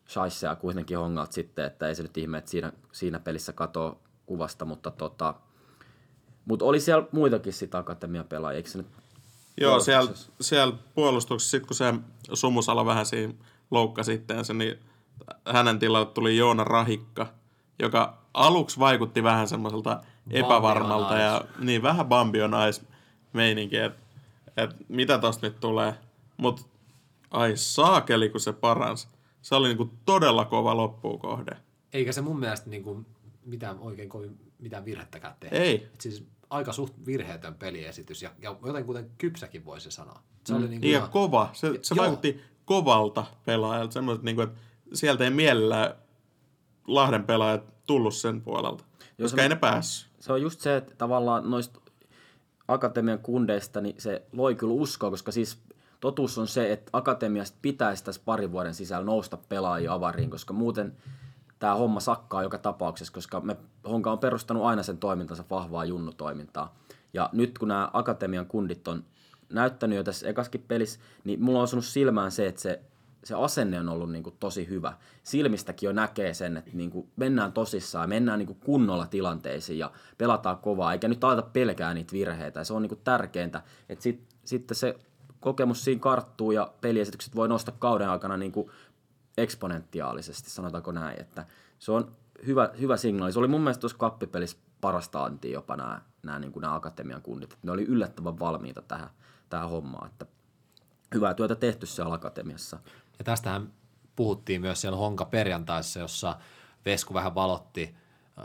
shaisseja kuitenkin Hongalta sitten, että ei se nyt ihme, että siinä, siinä pelissä katoo kuvasta, mutta tota, mutta oli siellä muitakin sitä akatemiapelaajia, eikö se nyt Joo, siellä, siellä puolustuksessa, sit kun se Sumusala vähän siinä loukkasi itteensä, niin hänen tilalle tuli Joona Rahikka, joka aluksi vaikutti vähän semmoiselta epävarmalta ja niin vähän Bambi on ice meininki, että et mitä tosta nyt tulee. Mutta ai saakeli, kun se parans. Se oli niinku todella kova loppuun kohde. Eikä se mun mielestä niin kuin mitään oikein kovin mitään virhettäkään tehnyt. Ei. Et siis aika suht virheetön peliesitys ja, ja joten kuten kypsäkin voisi sanoa. Se oli niin kuin Niin ja ihan, kova. Se, se Joo. vaikutti kovalta pelaajalta. Semmoiset, niinku, että sieltä ei mielellään Lahden pelaajat tullut sen puolelta. koska se- ei ne päässyt. se on just se, että tavallaan noista akatemian kundeista, niin se loi kyllä uskoa, koska siis totuus on se, että akatemiasta pitäisi tässä parin vuoden sisällä nousta pelaajia avariin, koska muuten tämä homma sakkaa joka tapauksessa, koska me, Honka on perustanut aina sen toimintansa vahvaa junnutoimintaa. Ja nyt kun nämä akatemian kundit on näyttänyt jo tässä ekaskin pelissä, niin mulla on osunut silmään se, että se, se asenne on ollut niin kuin tosi hyvä. Silmistäkin jo näkee sen, että niin kuin mennään tosissaan, mennään niin kuin kunnolla tilanteisiin ja pelataan kovaa, eikä nyt aleta pelkää niitä virheitä. Ja se on niin kuin tärkeintä, että sit, sitten se kokemus siinä karttuu ja peliesitykset voi nostaa kauden aikana niin kuin eksponentiaalisesti, sanotaanko näin, että se on hyvä, hyvä signaali. Se oli mun mielestä tuossa kappipelissä parasta antia jopa nämä, nämä, niin kuin nämä akatemian kunnit. Ne oli yllättävän valmiita tähän, tähän hommaan, että hyvää työtä tehty siellä akatemiassa. Ja tästähän puhuttiin myös siellä Honka perjantaissa, jossa Vesku vähän valotti, äh,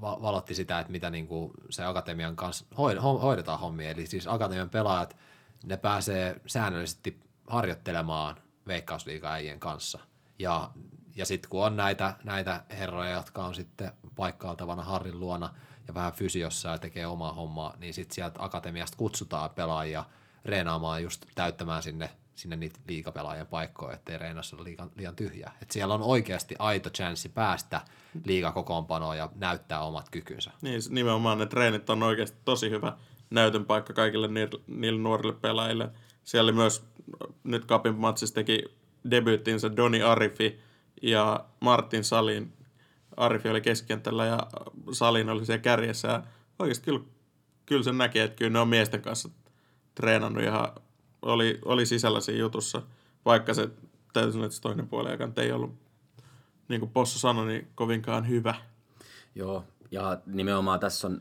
va- valotti sitä, että mitä niin kuin se akatemian kanssa hoid- ho- hoidetaan hommia. Eli siis akatemian pelaajat, ne pääsee säännöllisesti harjoittelemaan veikkausliigaäijien kanssa. Ja, ja sitten kun on näitä, näitä herroja, jotka on sitten paikkailtavana Harrin luona ja vähän fysiossa ja tekee omaa hommaa, niin sitten sieltä akatemiasta kutsutaan pelaajia reenaamaan just täyttämään sinne sinne niitä liikapelaajien paikkoja, ettei Reinassa ole liian, liian tyhjää. Et siellä on oikeasti aito chanssi päästä liikakokoonpanoon ja näyttää omat kykynsä. Niin, nimenomaan ne treenit on oikeasti tosi hyvä näytön paikka kaikille niille, nuorille pelaajille. Siellä oli myös, nyt Kapin matsissa teki debyyttinsä Doni Arifi ja Martin Salin. Arifi oli keskikentällä ja Salin oli siellä kärjessä. Ja oikeasti kyllä, kyllä sen näki, että kyllä ne on miesten kanssa treenannut ihan, oli, oli sisällä siinä jutussa. Vaikka se täytyy sanoa, että se toinen puoli aika nyt ei ollut, niin kuin Possu sanoi, niin kovinkaan hyvä. Joo, ja nimenomaan tässä on,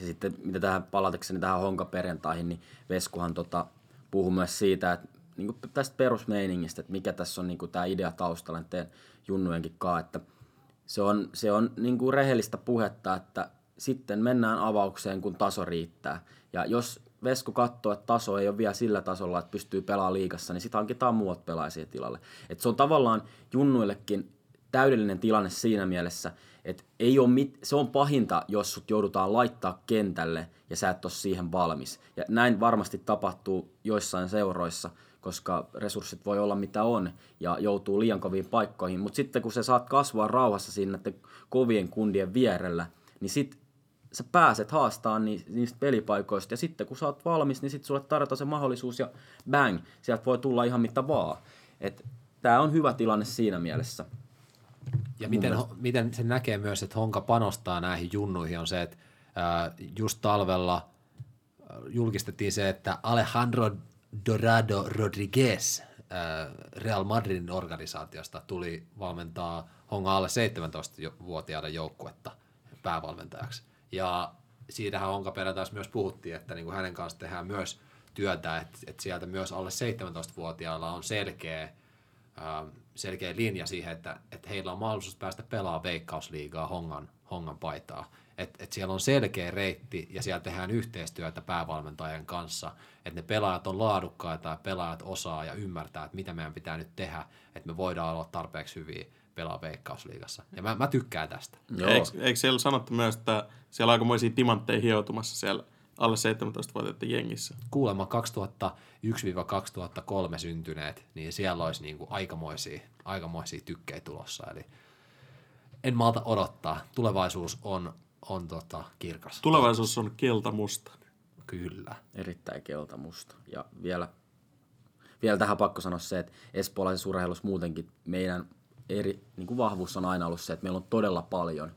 sitten mitä tähän palatakseni tähän honkaperjantaihin, niin Veskuhan tota, puhuu myös siitä, että niin kuin tästä perusmeiningistä, että mikä tässä on niin kuin tämä idea taustalla teidän junnujenkin kanssa, että se on, se on niin kuin rehellistä puhetta, että sitten mennään avaukseen, kun taso riittää. Ja jos Vesku katsoo, että taso ei ole vielä sillä tasolla, että pystyy pelaamaan liigassa, niin sitten hankitaan muut pelaajia tilalle. Et se on tavallaan junnuillekin täydellinen tilanne siinä mielessä, että ei ole mit- se on pahinta, jos sut joudutaan laittaa kentälle ja sä et ole siihen valmis. Ja näin varmasti tapahtuu joissain seuroissa, koska resurssit voi olla mitä on ja joutuu liian koviin paikkoihin. Mutta sitten kun sä saat kasvaa rauhassa näiden kovien kundien vierellä, niin sit sä pääset haastaan ni- niistä pelipaikoista ja sitten kun sä oot valmis, niin sitten sulle tarjotaan se mahdollisuus ja bang, sieltä voi tulla ihan mitä vaan. Et tää on hyvä tilanne siinä mielessä. Ja miten, miten se näkee myös, että Honka panostaa näihin junnuihin, on se, että just talvella julkistettiin se, että Alejandro Dorado Rodriguez Real Madridin organisaatiosta tuli valmentaa Honga alle 17-vuotiaiden joukkuetta päävalmentajaksi. Ja siitähän Honka perjantaisi myös puhuttiin, että niin kuin hänen kanssa tehdään myös työtä, että, että sieltä myös alle 17-vuotiailla on selkeä selkeä linja siihen, että, että heillä on mahdollisuus päästä pelaamaan veikkausliigaa Hongan, Hongan paitaa. Että et siellä on selkeä reitti ja siellä tehdään yhteistyötä päävalmentajien kanssa, että ne pelaajat on laadukkaita ja pelaajat osaa ja ymmärtää, että mitä meidän pitää nyt tehdä, että me voidaan olla tarpeeksi hyviä pelaa veikkausliigassa. Ja mä, mä tykkään tästä. Joo. Eikö, eikö siellä sanottu myös, että siellä on aikamoisia timantteja hioutumassa siellä alle 17-vuotiaiden jengissä? Kuulemma 2001-2003 syntyneet, niin siellä olisi niin kuin aikamoisia, aikamoisia tykkejä tulossa. Eli en malta odottaa. Tulevaisuus on, on tota, kirkas. Tulevaisuus on keltamusta. Kyllä. Erittäin keltamusta. Ja vielä, vielä tähän pakko sanoa se, että espoolaisessa urheilussa muutenkin meidän eri, niin kuin vahvuus on aina ollut se, että meillä on todella paljon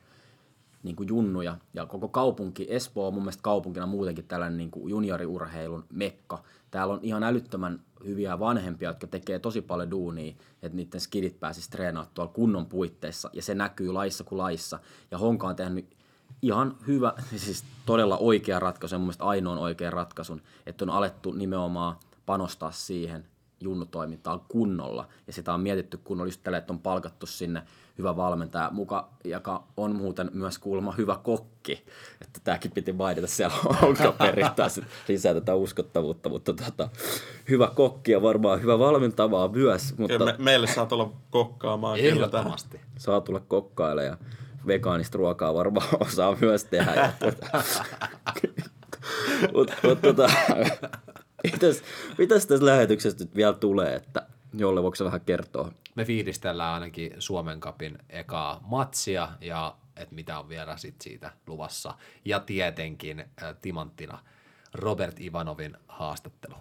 niin kuin junnuja. Ja koko kaupunki, Espoo on mun mielestä kaupunkina muutenkin tällainen niin kuin junioriurheilun mekka. Täällä on ihan älyttömän hyviä vanhempia, jotka tekee tosi paljon duunia, että niiden skidit pääsisi treenaamaan tuolla kunnon puitteissa. Ja se näkyy laissa kuin laissa. Ja Honka on tehnyt ihan hyvä, siis todella oikea ratkaisu, ja mun mielestä ainoan oikean ratkaisun, että on alettu nimenomaan panostaa siihen junnutoimintaan kunnolla. Ja sitä on mietitty kunnolla just että on palkattu sinne hyvä valmentaja, muka, joka on muuten myös kuulemma hyvä kokki. Että tämäkin piti mainita siellä onkaperintää, lisää tätä uskottavuutta, mutta tota, hyvä kokki ja varmaan hyvä valmentavaa myös, mutta me, meille saa tulla kokkaamaan kyllä tähän. Saa tulla kokkaille ja vegaanista ruokaa varmaan osaa myös tehdä. Ja, tuota, mutta mut, tota, mitäs, mitäs tässä lähetyksessä nyt vielä tulee, että jolle voiko vähän kertoa? Me fiilistellään ainakin Suomen kapin ekaa matsia ja että mitä on vielä sit siitä luvassa. Ja tietenkin äh, timanttina Robert Ivanovin haastattelu.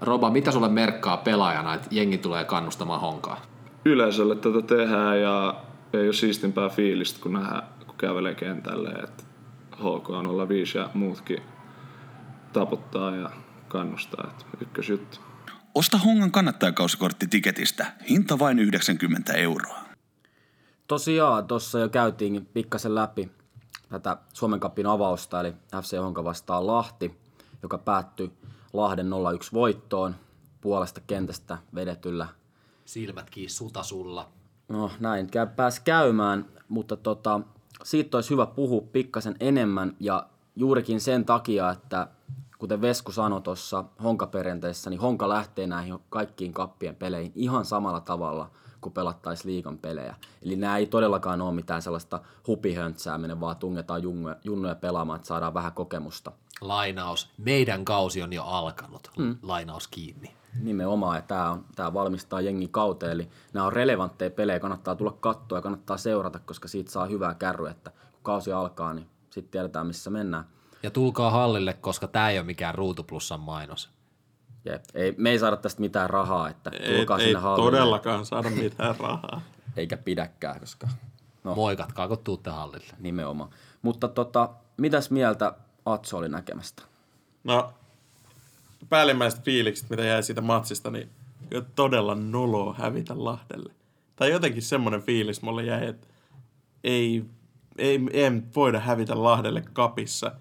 Roba, mitä sulle merkkaa pelaajana, että jengi tulee kannustamaan honkaa? yleisölle tätä tehdään ja ei ole siistimpää fiilistä, kun nähdään, kun kävelee kentälle, että HK on 05 ja muutkin taputtaa ja kannustaa, että ykkösjuttu. Osta Hongan kannattajakausikortti tiketistä. Hinta vain 90 euroa. Tosiaan, tuossa jo käytiin pikkasen läpi tätä Suomen Cupin avausta, eli FC Honka vastaan Lahti, joka päättyi Lahden 0-1 voittoon puolesta kentästä vedetyllä Silmät kiinni sutasulla. No näin käy, pääsi käymään, mutta tota, siitä olisi hyvä puhua pikkasen enemmän ja juurikin sen takia, että kuten Vesku sanoi tuossa Honka-perinteessä, niin Honka lähtee näihin kaikkiin kappien peleihin ihan samalla tavalla kuin pelattaisiin liigan pelejä. Eli nämä ei todellakaan ole mitään sellaista hupihöntsääminen, vaan tungetaan junnuja, pelaamaan, että saadaan vähän kokemusta. Lainaus. Meidän kausi on jo alkanut. Mm. Lainaus kiinni. Nimenomaan, ja tämä, on, tämä valmistaa jengi kauteen, eli nämä on relevantteja pelejä, kannattaa tulla katsoa ja kannattaa seurata, koska siitä saa hyvää kärryä, että kun kausi alkaa, niin sitten tiedetään, missä mennään. Ja tulkaa hallille, koska tämä ei ole mikään Ruutuplussan mainos. Jep. Ei, me ei saada tästä mitään rahaa, että Ei, tulkaa ei sinne hallille. todellakaan saada mitään rahaa. Eikä pidäkään, koska No. Moikatkaa, kun tuutte hallille. nimenomaan. Mutta tota, mitäs mieltä Atso oli näkemästä? No, päällimmäiset fiilikset, mitä jäi siitä matsista, niin kyllä todella noloa hävitä Lahdelle. Tai jotenkin semmoinen fiilis mulle jäi, että ei, ei, ei voida hävitä Lahdelle kapissa.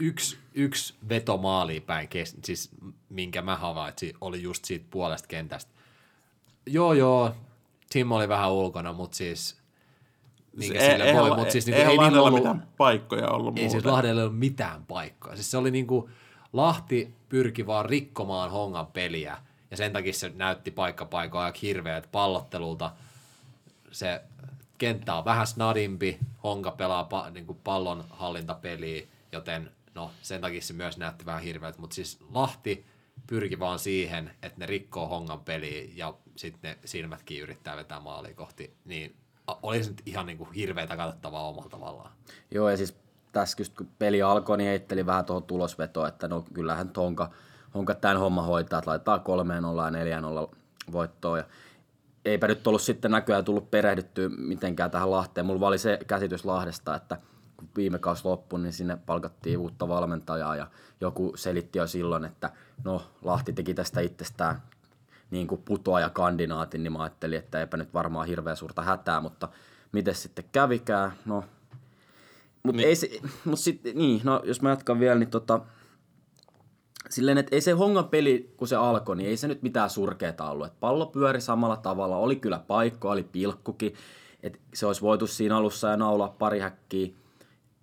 Yksi, yksi veto maaliin päin, kes- siis minkä mä havaitsin, oli just siitä puolesta kentästä. Joo, joo, Tim oli vähän ulkona, mutta siis... Minkä Ei- sille eihän, voi, mutta siis niinku, eihän ei Lahdella ollut, mitään paikkoja ollut ei siis. Lahdella ei ollut mitään paikkaa. Siis se oli niinku, Lahti pyrki vaan rikkomaan hongan peliä, ja sen takia se näytti paikkapaikoin aika hirveät pallottelulta. Se kenttä on vähän snadimpi, honka pelaa pa, niinku pallon hallintapeliä, joten no, sen takia se myös näytti vähän hirveältä. Mutta siis Lahti pyrki vaan siihen, että ne rikkoo hongan peliä, ja sitten ne silmätkin yrittää vetää maalia kohti, niin oli se nyt ihan niinku hirveätä katsottavaa omalla tavallaan. Joo, ja siis tässä just kun peli alkoi, niin heitteli vähän tuohon tulosvetoon, että no kyllähän Honka, Honka tämän homma hoitaa, että laittaa 3 0 ja 4 0 voittoon. Ja eipä nyt ollut sitten näköjään tullut perehdyttyä mitenkään tähän Lahteen. Mulla oli se käsitys Lahdesta, että kun viime kausi loppui, niin sinne palkattiin uutta valmentajaa ja joku selitti jo silloin, että no Lahti teki tästä itsestään niin kuin putoaja kandidaatin, niin mä ajattelin, että eipä nyt varmaan hirveän suurta hätää, mutta miten sitten kävikään, no mutta niin. ei se, mut sit, niin, no jos mä jatkan vielä, niin tota, silleen, että ei se hongan peli, kun se alkoi, niin ei se nyt mitään surkeeta ollut. Et pallo pyöri samalla tavalla, oli kyllä paikko, oli pilkkukin, että se olisi voitu siinä alussa ja naulaa pari häkkiä.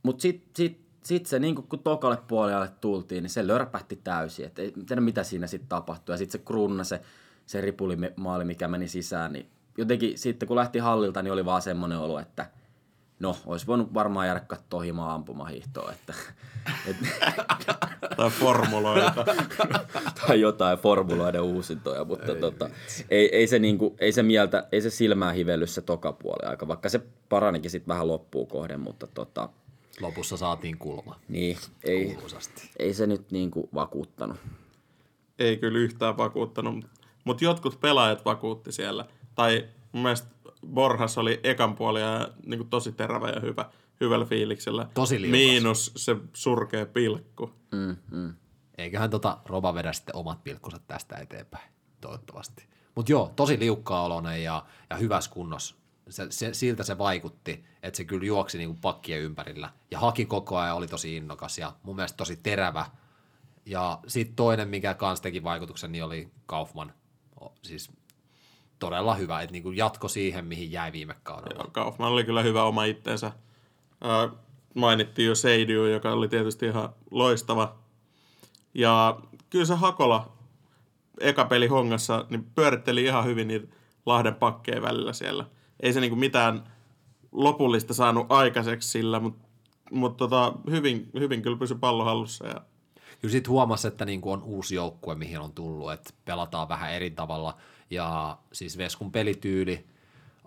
Mutta sitten sit, sit se, niin kun tokalle puolelle tultiin, niin se lörpähti täysin. Et ei tiedä, mitä siinä sitten tapahtui. Ja sitten se krunna, se, se ripulimaali, mikä meni sisään, niin jotenkin sitten kun lähti hallilta, niin oli vaan semmoinen olo, että no, olisi voinut varmaan jäädä katsoa himaa ampumahiihtoa, että, et, Tai formuloita. tai jotain formuloiden uusintoja, mutta ei, tota, ei, ei, se niinku, ei se mieltä, ei se silmää hivellyt se toka puoli aika, vaikka se paranikin sitten vähän loppuun kohden, mutta tota, Lopussa saatiin kulma. niin, ei, Kuuluisasti. ei se nyt niinku vakuuttanut. ei kyllä yhtään vakuuttanut, mutta jotkut pelaajat vakuutti siellä. Tai mun mielestä Borhas oli ekan puolia niin tosi terävä ja hyvä, hyvällä fiiliksellä. Tosi liukas. Miinus se surkea pilkku. Mm, mm. Eiköhän tota Roba vedä sitten omat pilkkunsa tästä eteenpäin, toivottavasti. Mutta joo, tosi liukkaa oloinen ja, ja hyvässä kunnossa. Se, se, siltä se vaikutti, että se kyllä juoksi niinku pakkien ympärillä ja haki koko ajan, oli tosi innokas ja mun mielestä tosi terävä. Ja sitten toinen, mikä kanssa teki vaikutuksen, niin oli Kaufman. Siis todella hyvä, että niinku jatko siihen, mihin jäi viime kaudella. Joo, Kaufman oli kyllä hyvä oma itteensä. Äh, mainittiin jo Seidiu, joka oli tietysti ihan loistava. Ja kyllä se Hakola eka peli hongassa niin pyöritteli ihan hyvin niitä Lahden pakkeja välillä siellä. Ei se niinku mitään lopullista saanut aikaiseksi sillä, mutta mut tota, hyvin, hyvin kyllä pysyi pallo hallussa. Ja Kyllä sitten huomasi, että niinku on uusi joukkue, mihin on tullut, että pelataan vähän eri tavalla. Ja siis Veskun pelityyli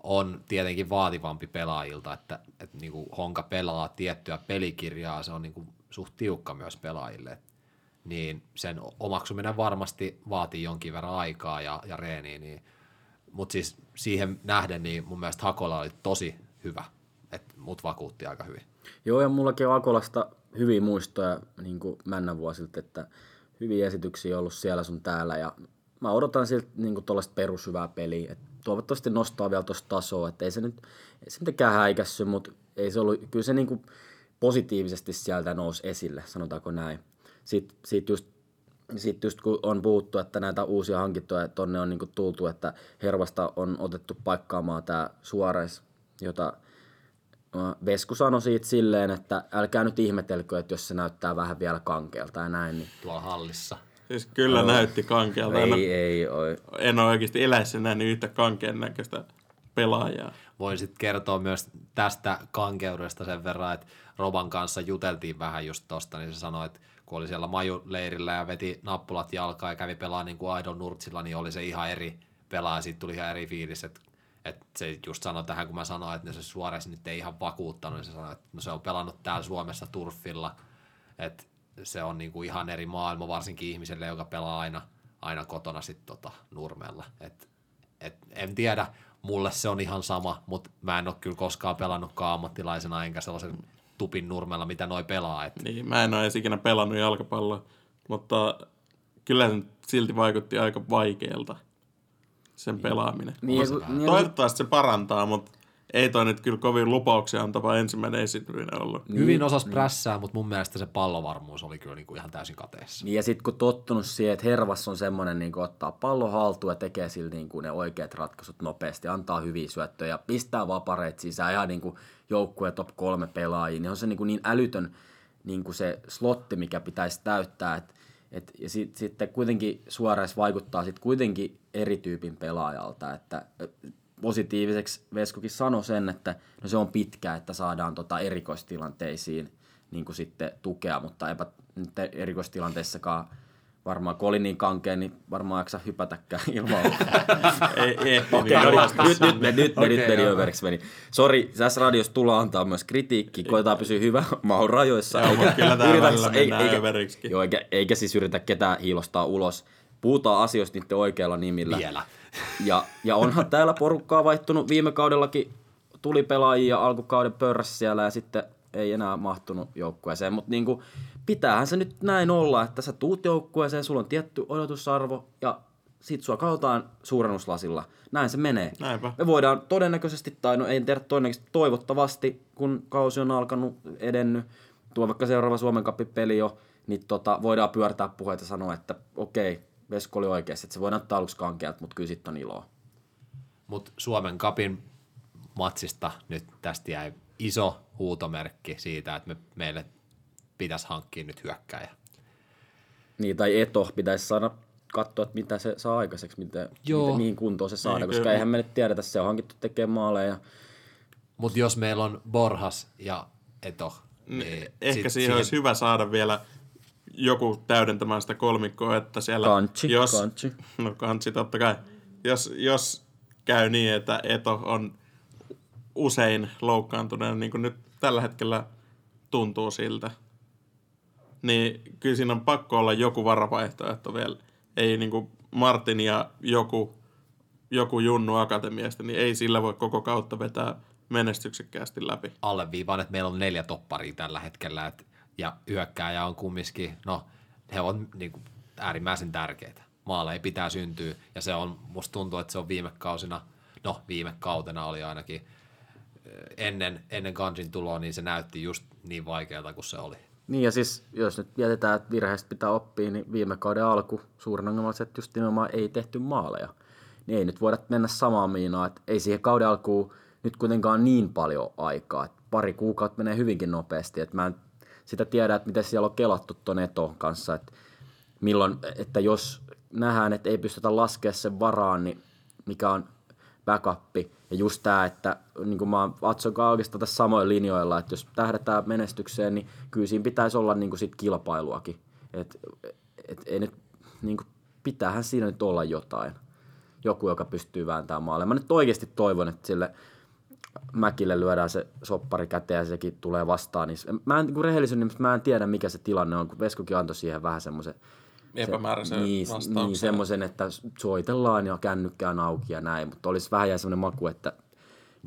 on tietenkin vaativampi pelaajilta, että, että niinku Honka pelaa tiettyä pelikirjaa, se on niinku suht tiukka myös pelaajille. Niin sen omaksuminen varmasti vaatii jonkin verran aikaa ja, ja reeniä, niin, mutta siis siihen nähden niin mun mielestä Hakola oli tosi hyvä, että mut vakuutti aika hyvin. Joo, ja mullakin on Akolasta hyviä muistoja niin kuin männän vuosilta, että hyviä esityksiä on ollut siellä sun täällä, ja mä odotan siltä niin tuollaista perushyvää peliä, että toivottavasti nostaa vielä tuosta tasoa, että ei se nyt, ei se mitenkään häikässy, mutta ei se ollut, kyllä se niin kuin positiivisesti sieltä nousi esille, sanotaanko näin. Sitten sit just sitten just kun on puhuttu, että näitä uusia hankintoja tonne on niinku tultu, että Hervasta on otettu paikkaamaan tämä Suores, jota Ö, Vesku sanoi siitä silleen, että älkää nyt ihmetelkö, että jos se näyttää vähän vielä kankealta ja näin, niin Tuolla hallissa. siis kyllä no. näytti kankealta. En, ei, ei, oi. en ole oikeasti eläessä nähnyt yhtä kankeen näköistä pelaajaa. Voin sitten kertoa myös tästä kankeudesta sen verran, että Roban kanssa juteltiin vähän just tosta, niin se sanoi, että kun oli siellä majuleirillä ja veti nappulat jalkaa ja kävi pelaamaan niin kuin Aidon Nurtsilla, niin oli se ihan eri pelaaja, siitä tuli ihan eri fiilis, että että se just sanoi tähän, kun mä sanoin, että se Suores nyt ei ihan vakuuttanut, niin se sanoi, että no se on pelannut täällä Suomessa turfilla, että se on niinku ihan eri maailma, varsinkin ihmiselle, joka pelaa aina, aina kotona sitten tota Nurmella. Et, et, en tiedä, mulle se on ihan sama, mutta mä en ole kyllä koskaan pelannutkaan ammattilaisena, enkä sellaisen tupin Nurmella, mitä noi pelaa. Et, Niin, mä en ole edes ikinä pelannut jalkapalloa, mutta kyllä se silti vaikutti aika vaikealta sen pelaaminen. Niin, kun- niin, ja kun- Toivottavasti se parantaa, mutta ei toi nyt kyllä kovin lupauksia antava ensimmäinen esiintyminen ollut. hyvin osas prässää, mutta mun mielestä se pallovarmuus oli kyllä niinku ihan täysin kateessa. Niin ja sitten kun tottunut siihen, että Hervas on semmoinen, niin ottaa pallo haltuun ja tekee sillä niin kuin ne oikeat ratkaisut nopeasti, antaa hyviä syöttöjä ja pistää vapareet sisään ihan niin kuin joukkue top kolme pelaajia, niin on se niin, kuin niin älytön niin kuin se slotti, mikä pitäisi täyttää, et, et, ja sit, sitten kuitenkin Suores vaikuttaa sit kuitenkin eri tyypin pelaajalta, että positiiviseksi Veskokin sanoi sen, että no se on pitkä, että saadaan tota erikoistilanteisiin niin kuin sitten tukea, mutta eipä erikoistilanteissakaan varmaan kun oli niin kankea, niin varmaan jaksa hypätäkään ilman. ei, ei, Okei, niin no niin, nyt, nyt, me- nyt, me- nyt meni överiksi meni. Sori, tässä radiossa tullaan antaa myös kritiikki, koetaan pysyä hyvä maun rajoissa. Joo, mutta kyllä yritä- välillä mennään överiksi. Joo, eikä, eikä siis yritä ketään hiilostaa ulos. Puhutaan asioista niiden oikealla nimillä. Vielä. Ja, ja onhan täällä porukkaa vaihtunut viime kaudellakin tuli pelaajia alkukauden pörrässä siellä ja sitten ei enää mahtunut joukkueeseen. Mutta niinku, pitäähän se nyt näin olla, että sä tuut joukkueeseen, sulla on tietty odotusarvo ja sit sua katsotaan suurennuslasilla. Näin se menee. Näinpä. Me voidaan todennäköisesti, tai no ei tiedä todennäköisesti, toivottavasti, kun kausi on alkanut, edennyt, tuo vaikka seuraava Suomen peli jo, niin tota, voidaan pyörtää puheita ja sanoa, että okei, Vesko oli oikeassa, että se voi näyttää aluksi kankealta, mutta kyllä sitten on iloa. Mutta Suomen kapin matsista nyt tästä jäi iso huutomerkki siitä, että me, meille pitäisi hankkia nyt hyökkäjä. Niin, tai Eto pitäisi saada katsoa, että mitä se saa aikaiseksi, miten, Joo. miten, mihin kuntoon se saada, Niin, koska kyllä. eihän me nyt tiedetä, se on hankittu tekemään maaleja. Mutta jos meillä on Borhas ja Eto, niin Ehkä sit siihen olisi hyvä saada vielä joku täydentämään sitä kolmikkoa, että siellä... Kantsi, jos, kantsi. No kantsi totta kai. Jos, jos käy niin, että Eto on usein loukkaantuneena, niin kuin nyt tällä hetkellä tuntuu siltä, niin kyllä siinä on pakko olla joku varavaihtoehto vielä. Ei niin kuin Martin ja joku, joku Junnu Akatemiasta, niin ei sillä voi koko kautta vetää menestyksekkäästi läpi. alleviivaan, että meillä on neljä topparia tällä hetkellä, et, ja hyökkääjä on kumminkin, no he on niin kuin, äärimmäisen tärkeitä. Maaleja pitää syntyä, ja se on, musta tuntuu, että se on viime kausina, no viime kautena oli ainakin, ennen, ennen Kansin tuloa, niin se näytti just niin vaikealta kuin se oli. Niin ja siis, jos nyt jätetään, että virheistä pitää oppia, niin viime kauden alku suurin ongelma on se, että just nimenomaan ei tehty maaleja. Niin ei nyt voida mennä samaan miinaan, että ei siihen kauden alkuun nyt kuitenkaan niin paljon aikaa. Että pari kuukautta menee hyvinkin nopeasti, että mä en sitä tiedä, että miten siellä on kelattu ton Eton kanssa, että milloin, että jos nähdään, että ei pystytä laskemaan sen varaan, niin mikä on backup. Ja just tämä, että niin kuin mä oon Atson oikeastaan tässä samoin linjoilla, että jos tähdätään menestykseen, niin kyllä siinä pitäisi olla niin kuin sit kilpailuakin. Et, et ei nyt, niin kuin, pitäähän siinä nyt olla jotain. Joku, joka pystyy vääntämään maalle. Mä nyt oikeasti toivon, että sille Mäkille lyödään se soppari käteen ja sekin tulee vastaan. Niin mä en, niin rehellisen nimessä mä en tiedä, mikä se tilanne on, kun Veskokin antoi siihen vähän semmoisen Epämääräisen niin, vastauksen. niin, semmoisen, että soitellaan ja kännykkään auki ja näin, mutta olisi vähän jää semmoinen maku, että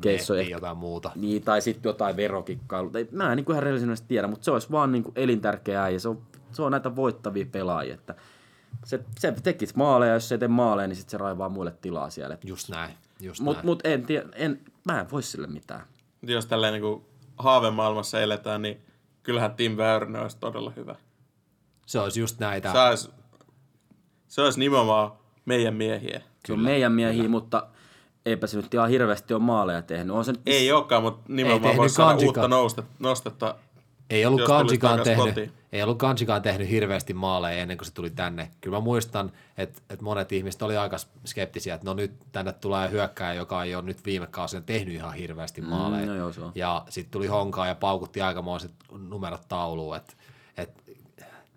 Keisso Miettii ehkä, jotain muuta. niin, tai sitten jotain verokikkailu. Tai, mä en niin kuin ihan rehellisesti tiedä, mutta se olisi vaan niin kuin elintärkeää ja se on, se on näitä voittavia pelaajia. Että se, se tekisi maaleja, jos se ei tee maaleja, niin sitten se raivaa muille tilaa siellä. Just näin, just Mutta näin. mut en tiedä, en, mä en voi sille mitään. Jos tälleen niin kuin haavemaailmassa eletään, niin kyllähän Tim Väyrynen olisi todella hyvä. Se olisi just näitä, Se olisi, se olisi nimenomaan meidän miehiä. Se on meidän miehiä, mutta eipä se nyt ihan hirveästi ole maaleja tehnyt. On se nyt Ei olekaan, mutta nimenomaan voisi saada uutta nousta, nostetta. Ei ollut Kansikaan tehnyt, kotiin. ei ollut Kansikaan tehnyt hirveästi maaleja ennen kuin se tuli tänne. Kyllä mä muistan, että, että monet ihmiset oli aika skeptisiä, että no nyt tänne tulee hyökkääjä, joka ei ole nyt viime kausina tehnyt ihan hirveästi maaleja. no joo. Ja sitten tuli honkaa ja paukutti aikamoiset numerot tauluun. Että, että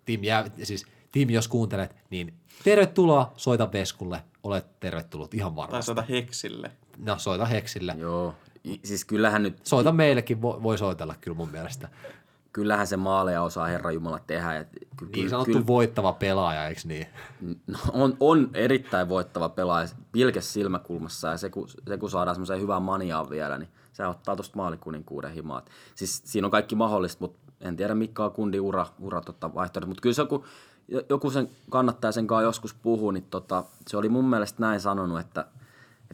Tim, jää, siis, Tim, jos kuuntelet, niin tervetuloa, soita Veskulle, olet tervetullut ihan Tai varmasti. saada heksille. No, soita Heksille. Joo, I- siis kyllähän nyt, Soita meillekin, voi, voi soitella kyllä mun mielestä. kyllähän se maaleja osaa Herra Jumala tehdä. Et ky- Niin ky- sanottu voittava pelaaja, eikö niin? No, on, on erittäin voittava pelaaja pilkes silmäkulmassa ja se kun, se, kun saadaan semmoiseen hyvään maniaan vielä, niin se ottaa tuosta maalikuninkuuden himaat. Siis siinä on kaikki mahdollista, mutta en tiedä mikä on kundi ura, ura tota vaihtoehto. Mutta kyllä se kun joku sen kannattaa sen kanssa joskus puhua, niin tota, se oli mun mielestä näin sanonut, että,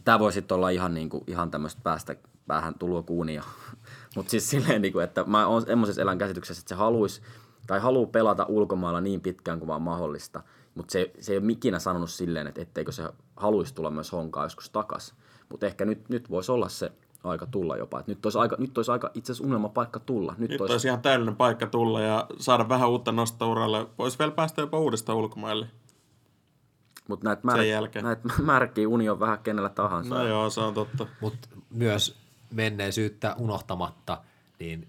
tämä voi sitten olla ihan, niin kuin, ihan tämmöistä päästä päähän tuloa kuunia. Mutta siis silleen, niin kuin, että mä oon semmoisessa elän käsityksessä, että se haluaisi tai haluaa pelata ulkomailla niin pitkään kuin vaan mahdollista. Mutta se, se ei ole ikinä sanonut silleen, että etteikö se haluaisi tulla myös honkaa joskus takas. Mutta ehkä nyt, nyt voisi olla se aika tulla jopa. Et nyt olisi aika, nyt olisi aika itse asiassa unelmapaikka tulla. Nyt, Nyt olisi, olisi ihan täydellinen paikka tulla ja saada vähän uutta nosta uralle. Voisi vielä päästä jopa uudestaan ulkomaille. mutta näitä, mär, näitä märkiä uni on vähän kenellä tahansa. No joo, se on totta. Mutta myös menneisyyttä unohtamatta, niin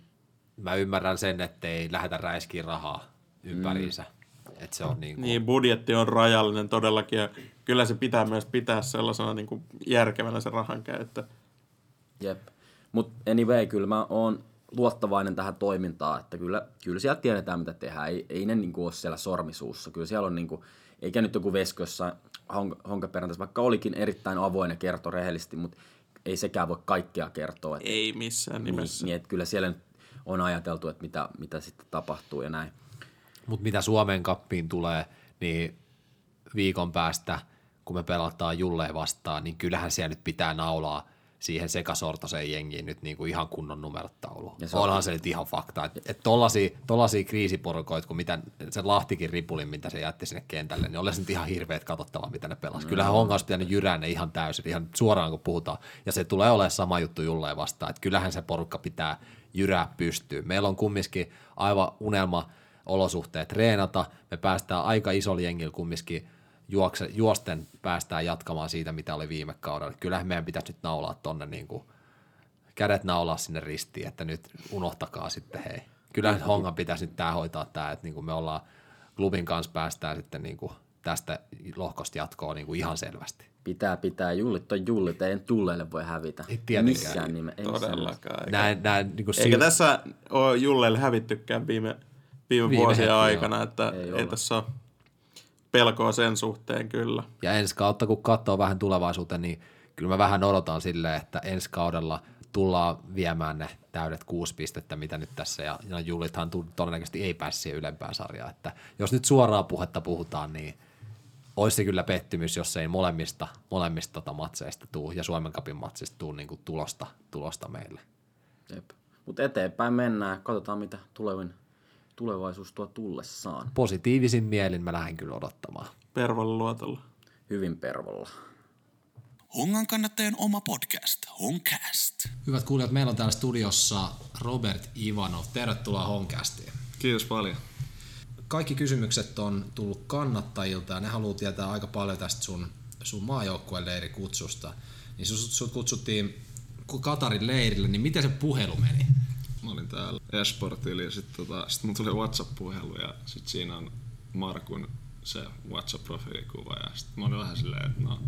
mä ymmärrän sen, ettei lähetä räiskiin rahaa ympäriinsä. Mm. Että se on niin kuin, Niin, budjetti on rajallinen todellakin ja kyllä se pitää myös pitää sellaisena niin kuin järkevänä se rahan käyttö. Jep. Mutta anyway, kyllä mä oon luottavainen tähän toimintaan, että kyllä, kyllä siellä tiedetään, mitä tehdään. Ei, ei ne niinku ole siellä sormisuussa. Kyllä siellä on, niinku, eikä nyt joku honk- honkaperjantaisessa, vaikka olikin erittäin avoin ja kertoi rehellisesti, mutta ei sekään voi kaikkea kertoa. Että, Ei missään niin, nimessä. niin, että kyllä siellä nyt on ajateltu, että mitä, mitä sitten tapahtuu ja näin. Mutta mitä Suomen kappiin tulee, niin viikon päästä, kun me pelataan Julleen vastaan, niin kyllähän siellä nyt pitää naulaa siihen sekasortoiseen jengiin nyt niinku ihan kunnon numerot tauluun. Ja se on- Onhan se nyt ihan fakta. Että et tollasia, tollasia kriisiporukoita, kun mitä se Lahtikin ripulin, mitä se jätti sinne kentälle, niin olisi nyt ihan hirveet katsottavaa, mitä ne pelas. Mm. Kyllähän Honka olisi pitänyt jyrää ne ihan täysin, ihan suoraan kun puhutaan. Ja se tulee olemaan sama juttu Julleen vastaan. Että kyllähän se porukka pitää jyrää pystyyn. Meillä on kumminkin aivan unelma olosuhteet treenata. Me päästään aika isolla jengillä kumminkin juokse, juosten päästään jatkamaan siitä, mitä oli viime kaudella. Kyllähän meidän pitäisi nyt naulaa tonne niin kuin, kädet naulaa sinne ristiin, että nyt unohtakaa sitten hei. Kyllähän Hongan pitäisi nyt tämä hoitaa tämä, että niin kuin me ollaan klubin kanssa päästään sitten niin kuin tästä lohkosta jatkoon niin kuin ihan selvästi. Pitää, pitää. Jullit on jullit. Ei tulleille voi hävitä. Ei tietenkään. Missään nime, ei. Todellakaan. Eikä, Näin, näin, niin kuin eikä tässä ole Julleille hävittykään viime, viime, Viime vuosien hetki, aikana, joo. että Ei ei, tässä ole pelkoa sen suhteen kyllä. Ja ensi kautta, kun katsoo vähän tulevaisuuteen, niin kyllä mä vähän odotan silleen, että ensi kaudella tullaan viemään ne täydet kuusi pistettä, mitä nyt tässä, ja, ja Julithan todennäköisesti ei pääse siihen ylempään sarjaan, että jos nyt suoraa puhetta puhutaan, niin olisi se kyllä pettymys, jos ei molemmista, molemmista tota matseista tuu, ja Suomen Cupin matsista tuu niin kuin tulosta, tulosta meille. Mutta eteenpäin mennään. Katsotaan, mitä tulevin, tulevaisuus tuo tullessaan. Positiivisin mielin mä lähden kyllä odottamaan. Pervolle luotolla. Hyvin pervolla. Hongan kannattajien oma podcast, Honcast. Hyvät kuulijat, meillä on täällä studiossa Robert Ivanov. Tervetuloa Honkastiin. Kiitos paljon. Kaikki kysymykset on tullut kannattajilta ja ne haluaa tietää aika paljon tästä sun, sun maajoukkueen leirikutsusta. Niin sut, sut kutsuttiin Katarin leirille, niin miten se puhelu meni? Mä olin täällä Esportilla ja sitten tota, sit mun tuli WhatsApp-puhelu ja sit siinä on Markun se WhatsApp-profiilikuva ja sit mä olin vähän silleen, että no,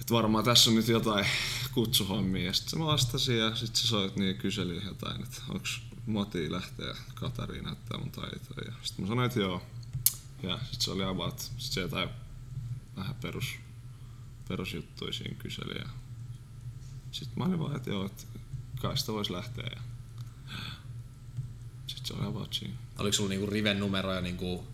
että varmaan tässä on nyt jotain kutsuhommia ja sitten se vastasin ja sitten se soit niin kyseli jotain, että onks moti lähteä Katariin näyttää mun taitoja ja sitten mä sanoin, että joo. Ja sitten se oli about, sit se jotain vähän perus, perusjuttuja siinä kyseli ja sitten mä olin vaan, että joo, että kai sitä voisi lähteä ja sitten se oli about siinä. Oliko sulla niinku riven numeroja niinku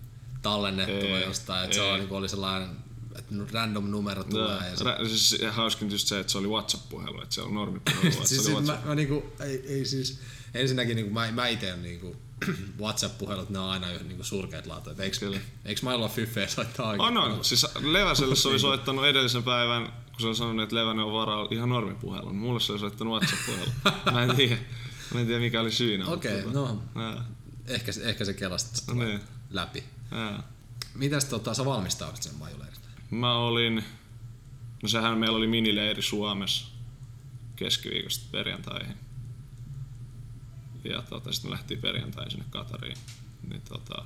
tallennettuna Ei, jostain, että se oli, niinku oli sellainen, että random numero tulee ja se... Ra- siis hauskin just se, että se oli WhatsApp-puhelu, että se on normipuhelu. siis, siis mä, WhatsApp. mä niinku, ei, ei siis, ensinnäkin niinku, mä, mä ite niinku, WhatsApp-puhelut, ne on aina niinku surkeat laatuja. Eikö, Kyllä. eikö mailla fyffeä soittaa oikein? On, on. Siis Leväselle se oli soittanut edellisen päivän, kun se oli sanonut, että Levänen on varaa ihan normipuhelun. Mulle se oli soittanut WhatsApp-puhelun. Mä en tiedä. Mä en tiedä mikä oli syynä. Okei, tota, no jaa, ehkä, se- ehkä se kelasta sitten No niin. läpi. jaa. Mitäs tota, sä valmistaudut sen majuleirin? Mä olin, no sehän meillä oli minileiri Suomessa keskiviikosta perjantaihin. Ja tota, sitten me lähtiin perjantaihin sinne Katariin. Niin tota,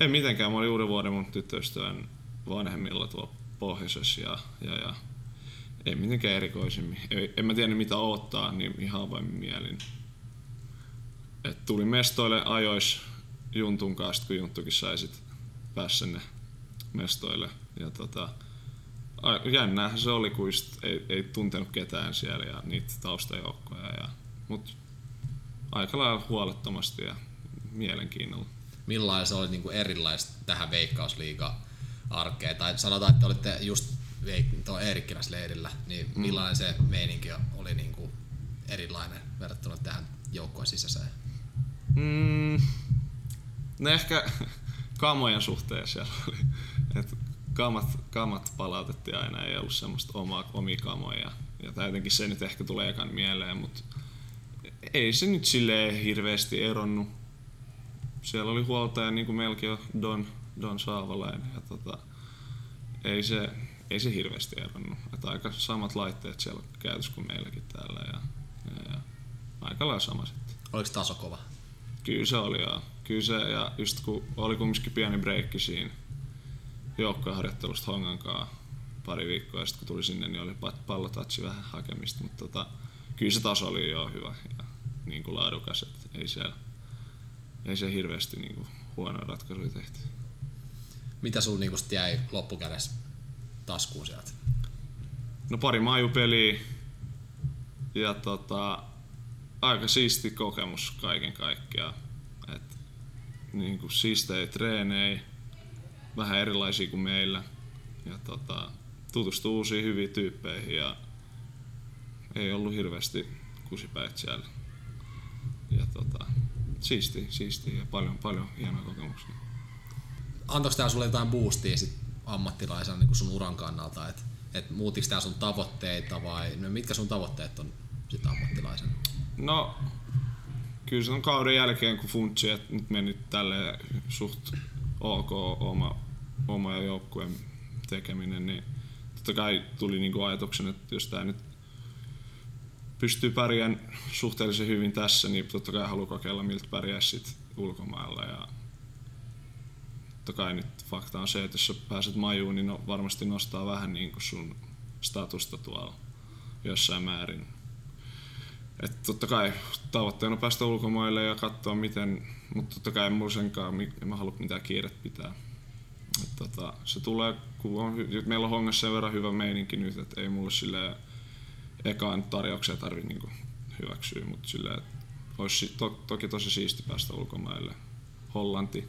Ei mitenkään, mä olin uuden vuoden mun tyttöystävän vanhemmilla tuolla pohjoisessa ja, ja, ja ei mitenkään erikoisemmin. En mä tiedä mitä odottaa, niin ihan avoimin mielin. Et tuli mestoille ajois Juntun kanssa, kun Junttukin sai sit sinne mestoille. Ja tota, jännäähän se oli, kun ei, ei tuntenut ketään siellä ja niitä taustajoukkoja. Ja, mut aika lailla huolettomasti ja mielenkiinnolla. Millainen se oli niin kuin erilaista tähän Veikkausliiga arkeen? Tai sanotaan, että olitte just tuo Eerikkiläsleirillä, niin millainen se meininki oli niin kuin erilainen verrattuna tähän joukkojen sisäiseen? Mm, no ehkä kamojen suhteen siellä oli. Et kamat, kamat palautettiin aina, ei ollut semmoista omaa, omia kamoja. Ja tää jotenkin se nyt ehkä tulee ekan mieleen, mutta ei se nyt silleen hirveästi eronnut. Siellä oli huoltaja niin kuin on Don, Don Saavalainen. Ja tota, ei, se, ei se hirveästi eronnut. Aika samat laitteet siellä on käytössä kuin meilläkin täällä. Ja, ja, ja aika lailla sama sitten. Oliko taso kova? Kyllä se oli joo. Kyllä se, ja just kun oli kumminkin pieni breikki siinä joukkoharjoittelusta Hongan kanssa pari viikkoa, ja sitten kun tuli sinne, niin oli pa- pallotatsi vähän hakemista, mutta tota, kyllä se taso oli jo hyvä ja niin kuin laadukas, että ei siellä ei se hirveästi niin kuin huonoja ratkaisuja tehty. Mitä sulla niin sit jäi loppukädessä taskuun sieltä? No pari majupeliä ja tota, aika siisti kokemus kaiken kaikkiaan. Et, niin kuin siistejä treenejä, vähän erilaisia kuin meillä. Ja tota, tutustuu uusiin hyviin tyyppeihin ja ei ollut hirveästi kusipäät siellä. Ja tota, siisti, siisti ja paljon, paljon hienoja kokemuksia. Antoiko tää sulle jotain boostia sit ammattilaisena niin sun uran kannalta? Et, et muutiko tää sun tavoitteita vai no mitkä sun tavoitteet on sit ammattilaisena? No, kyllä se on kauden jälkeen, kun funtsi, että nyt meni tälle suht ok oma, oma joukkueen tekeminen, niin totta kai tuli niinku ajatuksen, että jos tämä nyt pystyy pärjään suhteellisen hyvin tässä, niin totta kai haluaa kokeilla, miltä pärjää sit ulkomailla. Ja totta kai nyt fakta on se, että jos sä pääset majuun, niin no, varmasti nostaa vähän niin kuin sun statusta tuolla jossain määrin. Et totta kai tavoitteena on päästä ulkomaille ja katsoa miten, mutta totta kai en mulla senkaan, mi- en mä halua mitään kiiret pitää. Et tota, se tulee, kun on, meillä on hongassa sen verran hyvä meininki nyt, että ei mulle sille ekaan tarjouksia tarvi niinku hyväksyä, mutta silleen, että olisi to, toki tosi siisti päästä ulkomaille. Hollanti,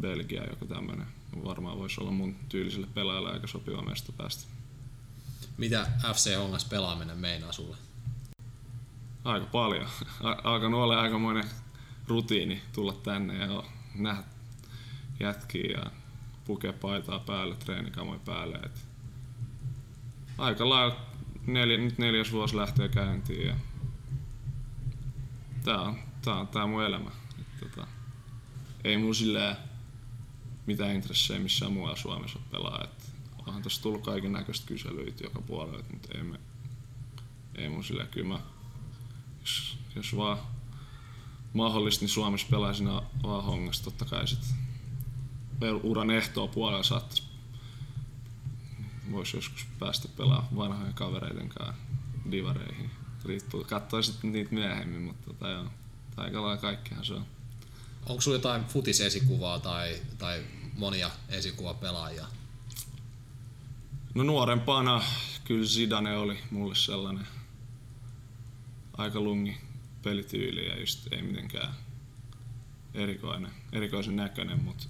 Belgia, joku tämmönen. Varmaan voisi olla mun tyyliselle pelaajalle aika sopiva mesto päästä. Mitä FC Hongas pelaaminen meinaa sulle? Aika paljon. A- alkanut olla aikamoinen rutiini tulla tänne ja nähdä jätkiä ja pukea paitaa päälle, treenikamoja päälle. Et aika lailla neljä, nyt neljäs vuosi lähtee käyntiin ja tää on, tää on tää mun elämä. Et tota, ei mun silleen mitään intressejä missään muualla Suomessa pelaa. Et onhan tossa tullut kaiken näköistä kyselyitä joka puolelta, mutta ei, me, ei mun silleen kyllä jos, jos vaan mahdollista, niin Suomessa pelaisin vaan hongasta totta kai sit uran ehtoa puolella saattaisi voisi joskus päästä pelaamaan vanhojen kavereiden kanssa divareihin. Riippuu, katsoisit niitä myöhemmin, mutta tota joo, aika lailla kaikkihan se on. Onko sulla jotain futisesikuvaa tai, tai monia esikuvapelaajia? No nuorempana kyllä Zidane oli mulle sellainen aika lungi pelityyli ja just ei mitenkään erikoinen, erikoisen näköinen, mutta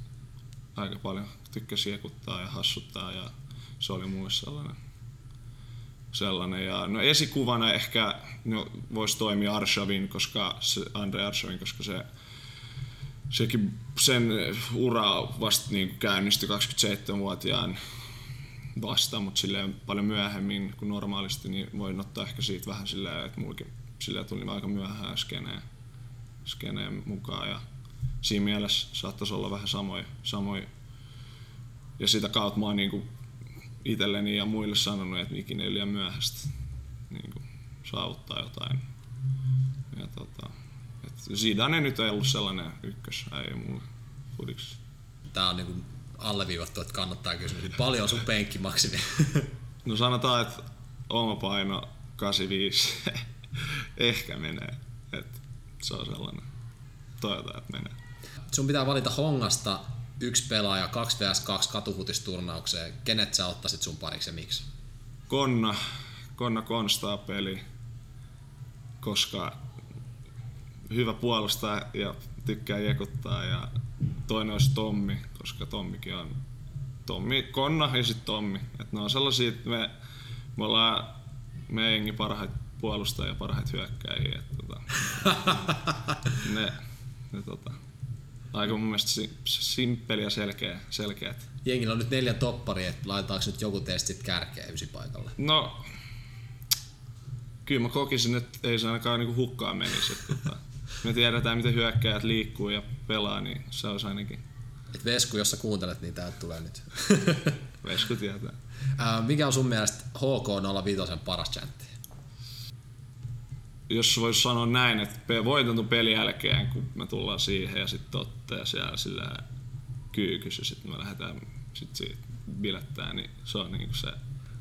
aika paljon tykkäsi ekuttaa ja hassuttaa ja se oli mulle sellainen. sellainen. Ja, no esikuvana ehkä no, voisi toimia Arshavin, koska se, Andre Arshavin, koska se sekin sen ura vasta niin käynnistyi 27-vuotiaan vasta, mutta silleen paljon myöhemmin kuin normaalisti, niin voin ottaa ehkä siitä vähän silleen, että mullakin silleen tuli aika myöhään skeneen, skeneen mukaan ja siinä mielessä saattaisi olla vähän samoja, samoja. ja sitä kautta mä oon niin itselleni ja muille sanonut, että ikinä ei liian myöhäistä niin kuin saavuttaa jotain. Ja tota, Zidane nyt ei ollut sellainen ykkös, ei mulle fudiksi. tää on niinku alleviivattu, että kannattaa kysyä. Niin paljon on sun penkkimaksimi? No sanotaan, että oma paino 85 ehkä menee. Et se on sellainen. Toivotaan, että menee. sun pitää valita Hongasta yksi pelaaja 2 vs 2 katuhutisturnaukseen. Kenet sä ottaisit sun pariksi ja miksi? Konna, Konna konstaa peli, koska hyvä puolustaa ja tykkää jekuttaa ja toinen olisi Tommi, koska Tommikin on Tommi, Konna ja sitten Tommi. Et ne on sellaisia, että me, me ollaan meidän jengi parhaita puolustajia ja parhaita hyökkäjiä. Et, tota, ne, ne tota, aika mun mielestä si- simppeli ja selkeä, selkeät. Jengillä on nyt neljä topparia, että laitetaanko nyt joku testit kärkeä ysi paikalle? No, kyllä mä kokisin, että ei se ainakaan niinku hukkaan menisi. Että, tota, me tiedetään, miten hyökkäjät liikkuu ja pelaa, niin se olisi ainakin Et Vesku, jos sä kuuntelet, niin täältä tulee nyt. Vesku tietää. Ää, Mikä on sun mielestä HK05 paras chantti? Jos voisi sanoa näin, että pe- voitetun pelin jälkeen, kun me tullaan siihen ja sitten ottaa siellä sillä kyykys ja sitten me lähdetään sit siitä bilettää, niin se on niinku se,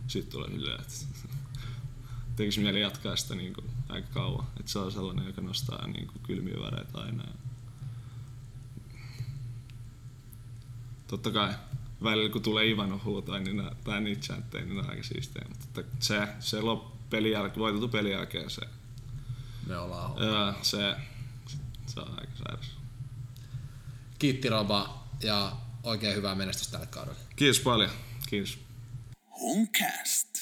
sitten tulee silleen, että tekisi mieli jatkaa sitä niinku aika kauan. Et se on sellainen, joka nostaa niinku kylmiä väreitä aina. Totta kai välillä kun tulee Ivanov huutaa, niin nää, tai niitä chantteja, niin ne on aika siistejä. Mutta se, se lop, pelin jälkeen, voitettu pelin jälkeen se, Me ollaan. Joo, se, se on aika sairas. Kiitti Roba ja oikein hyvää menestystä tälle kaudelle. Kiitos paljon. Kiitos. Homecast.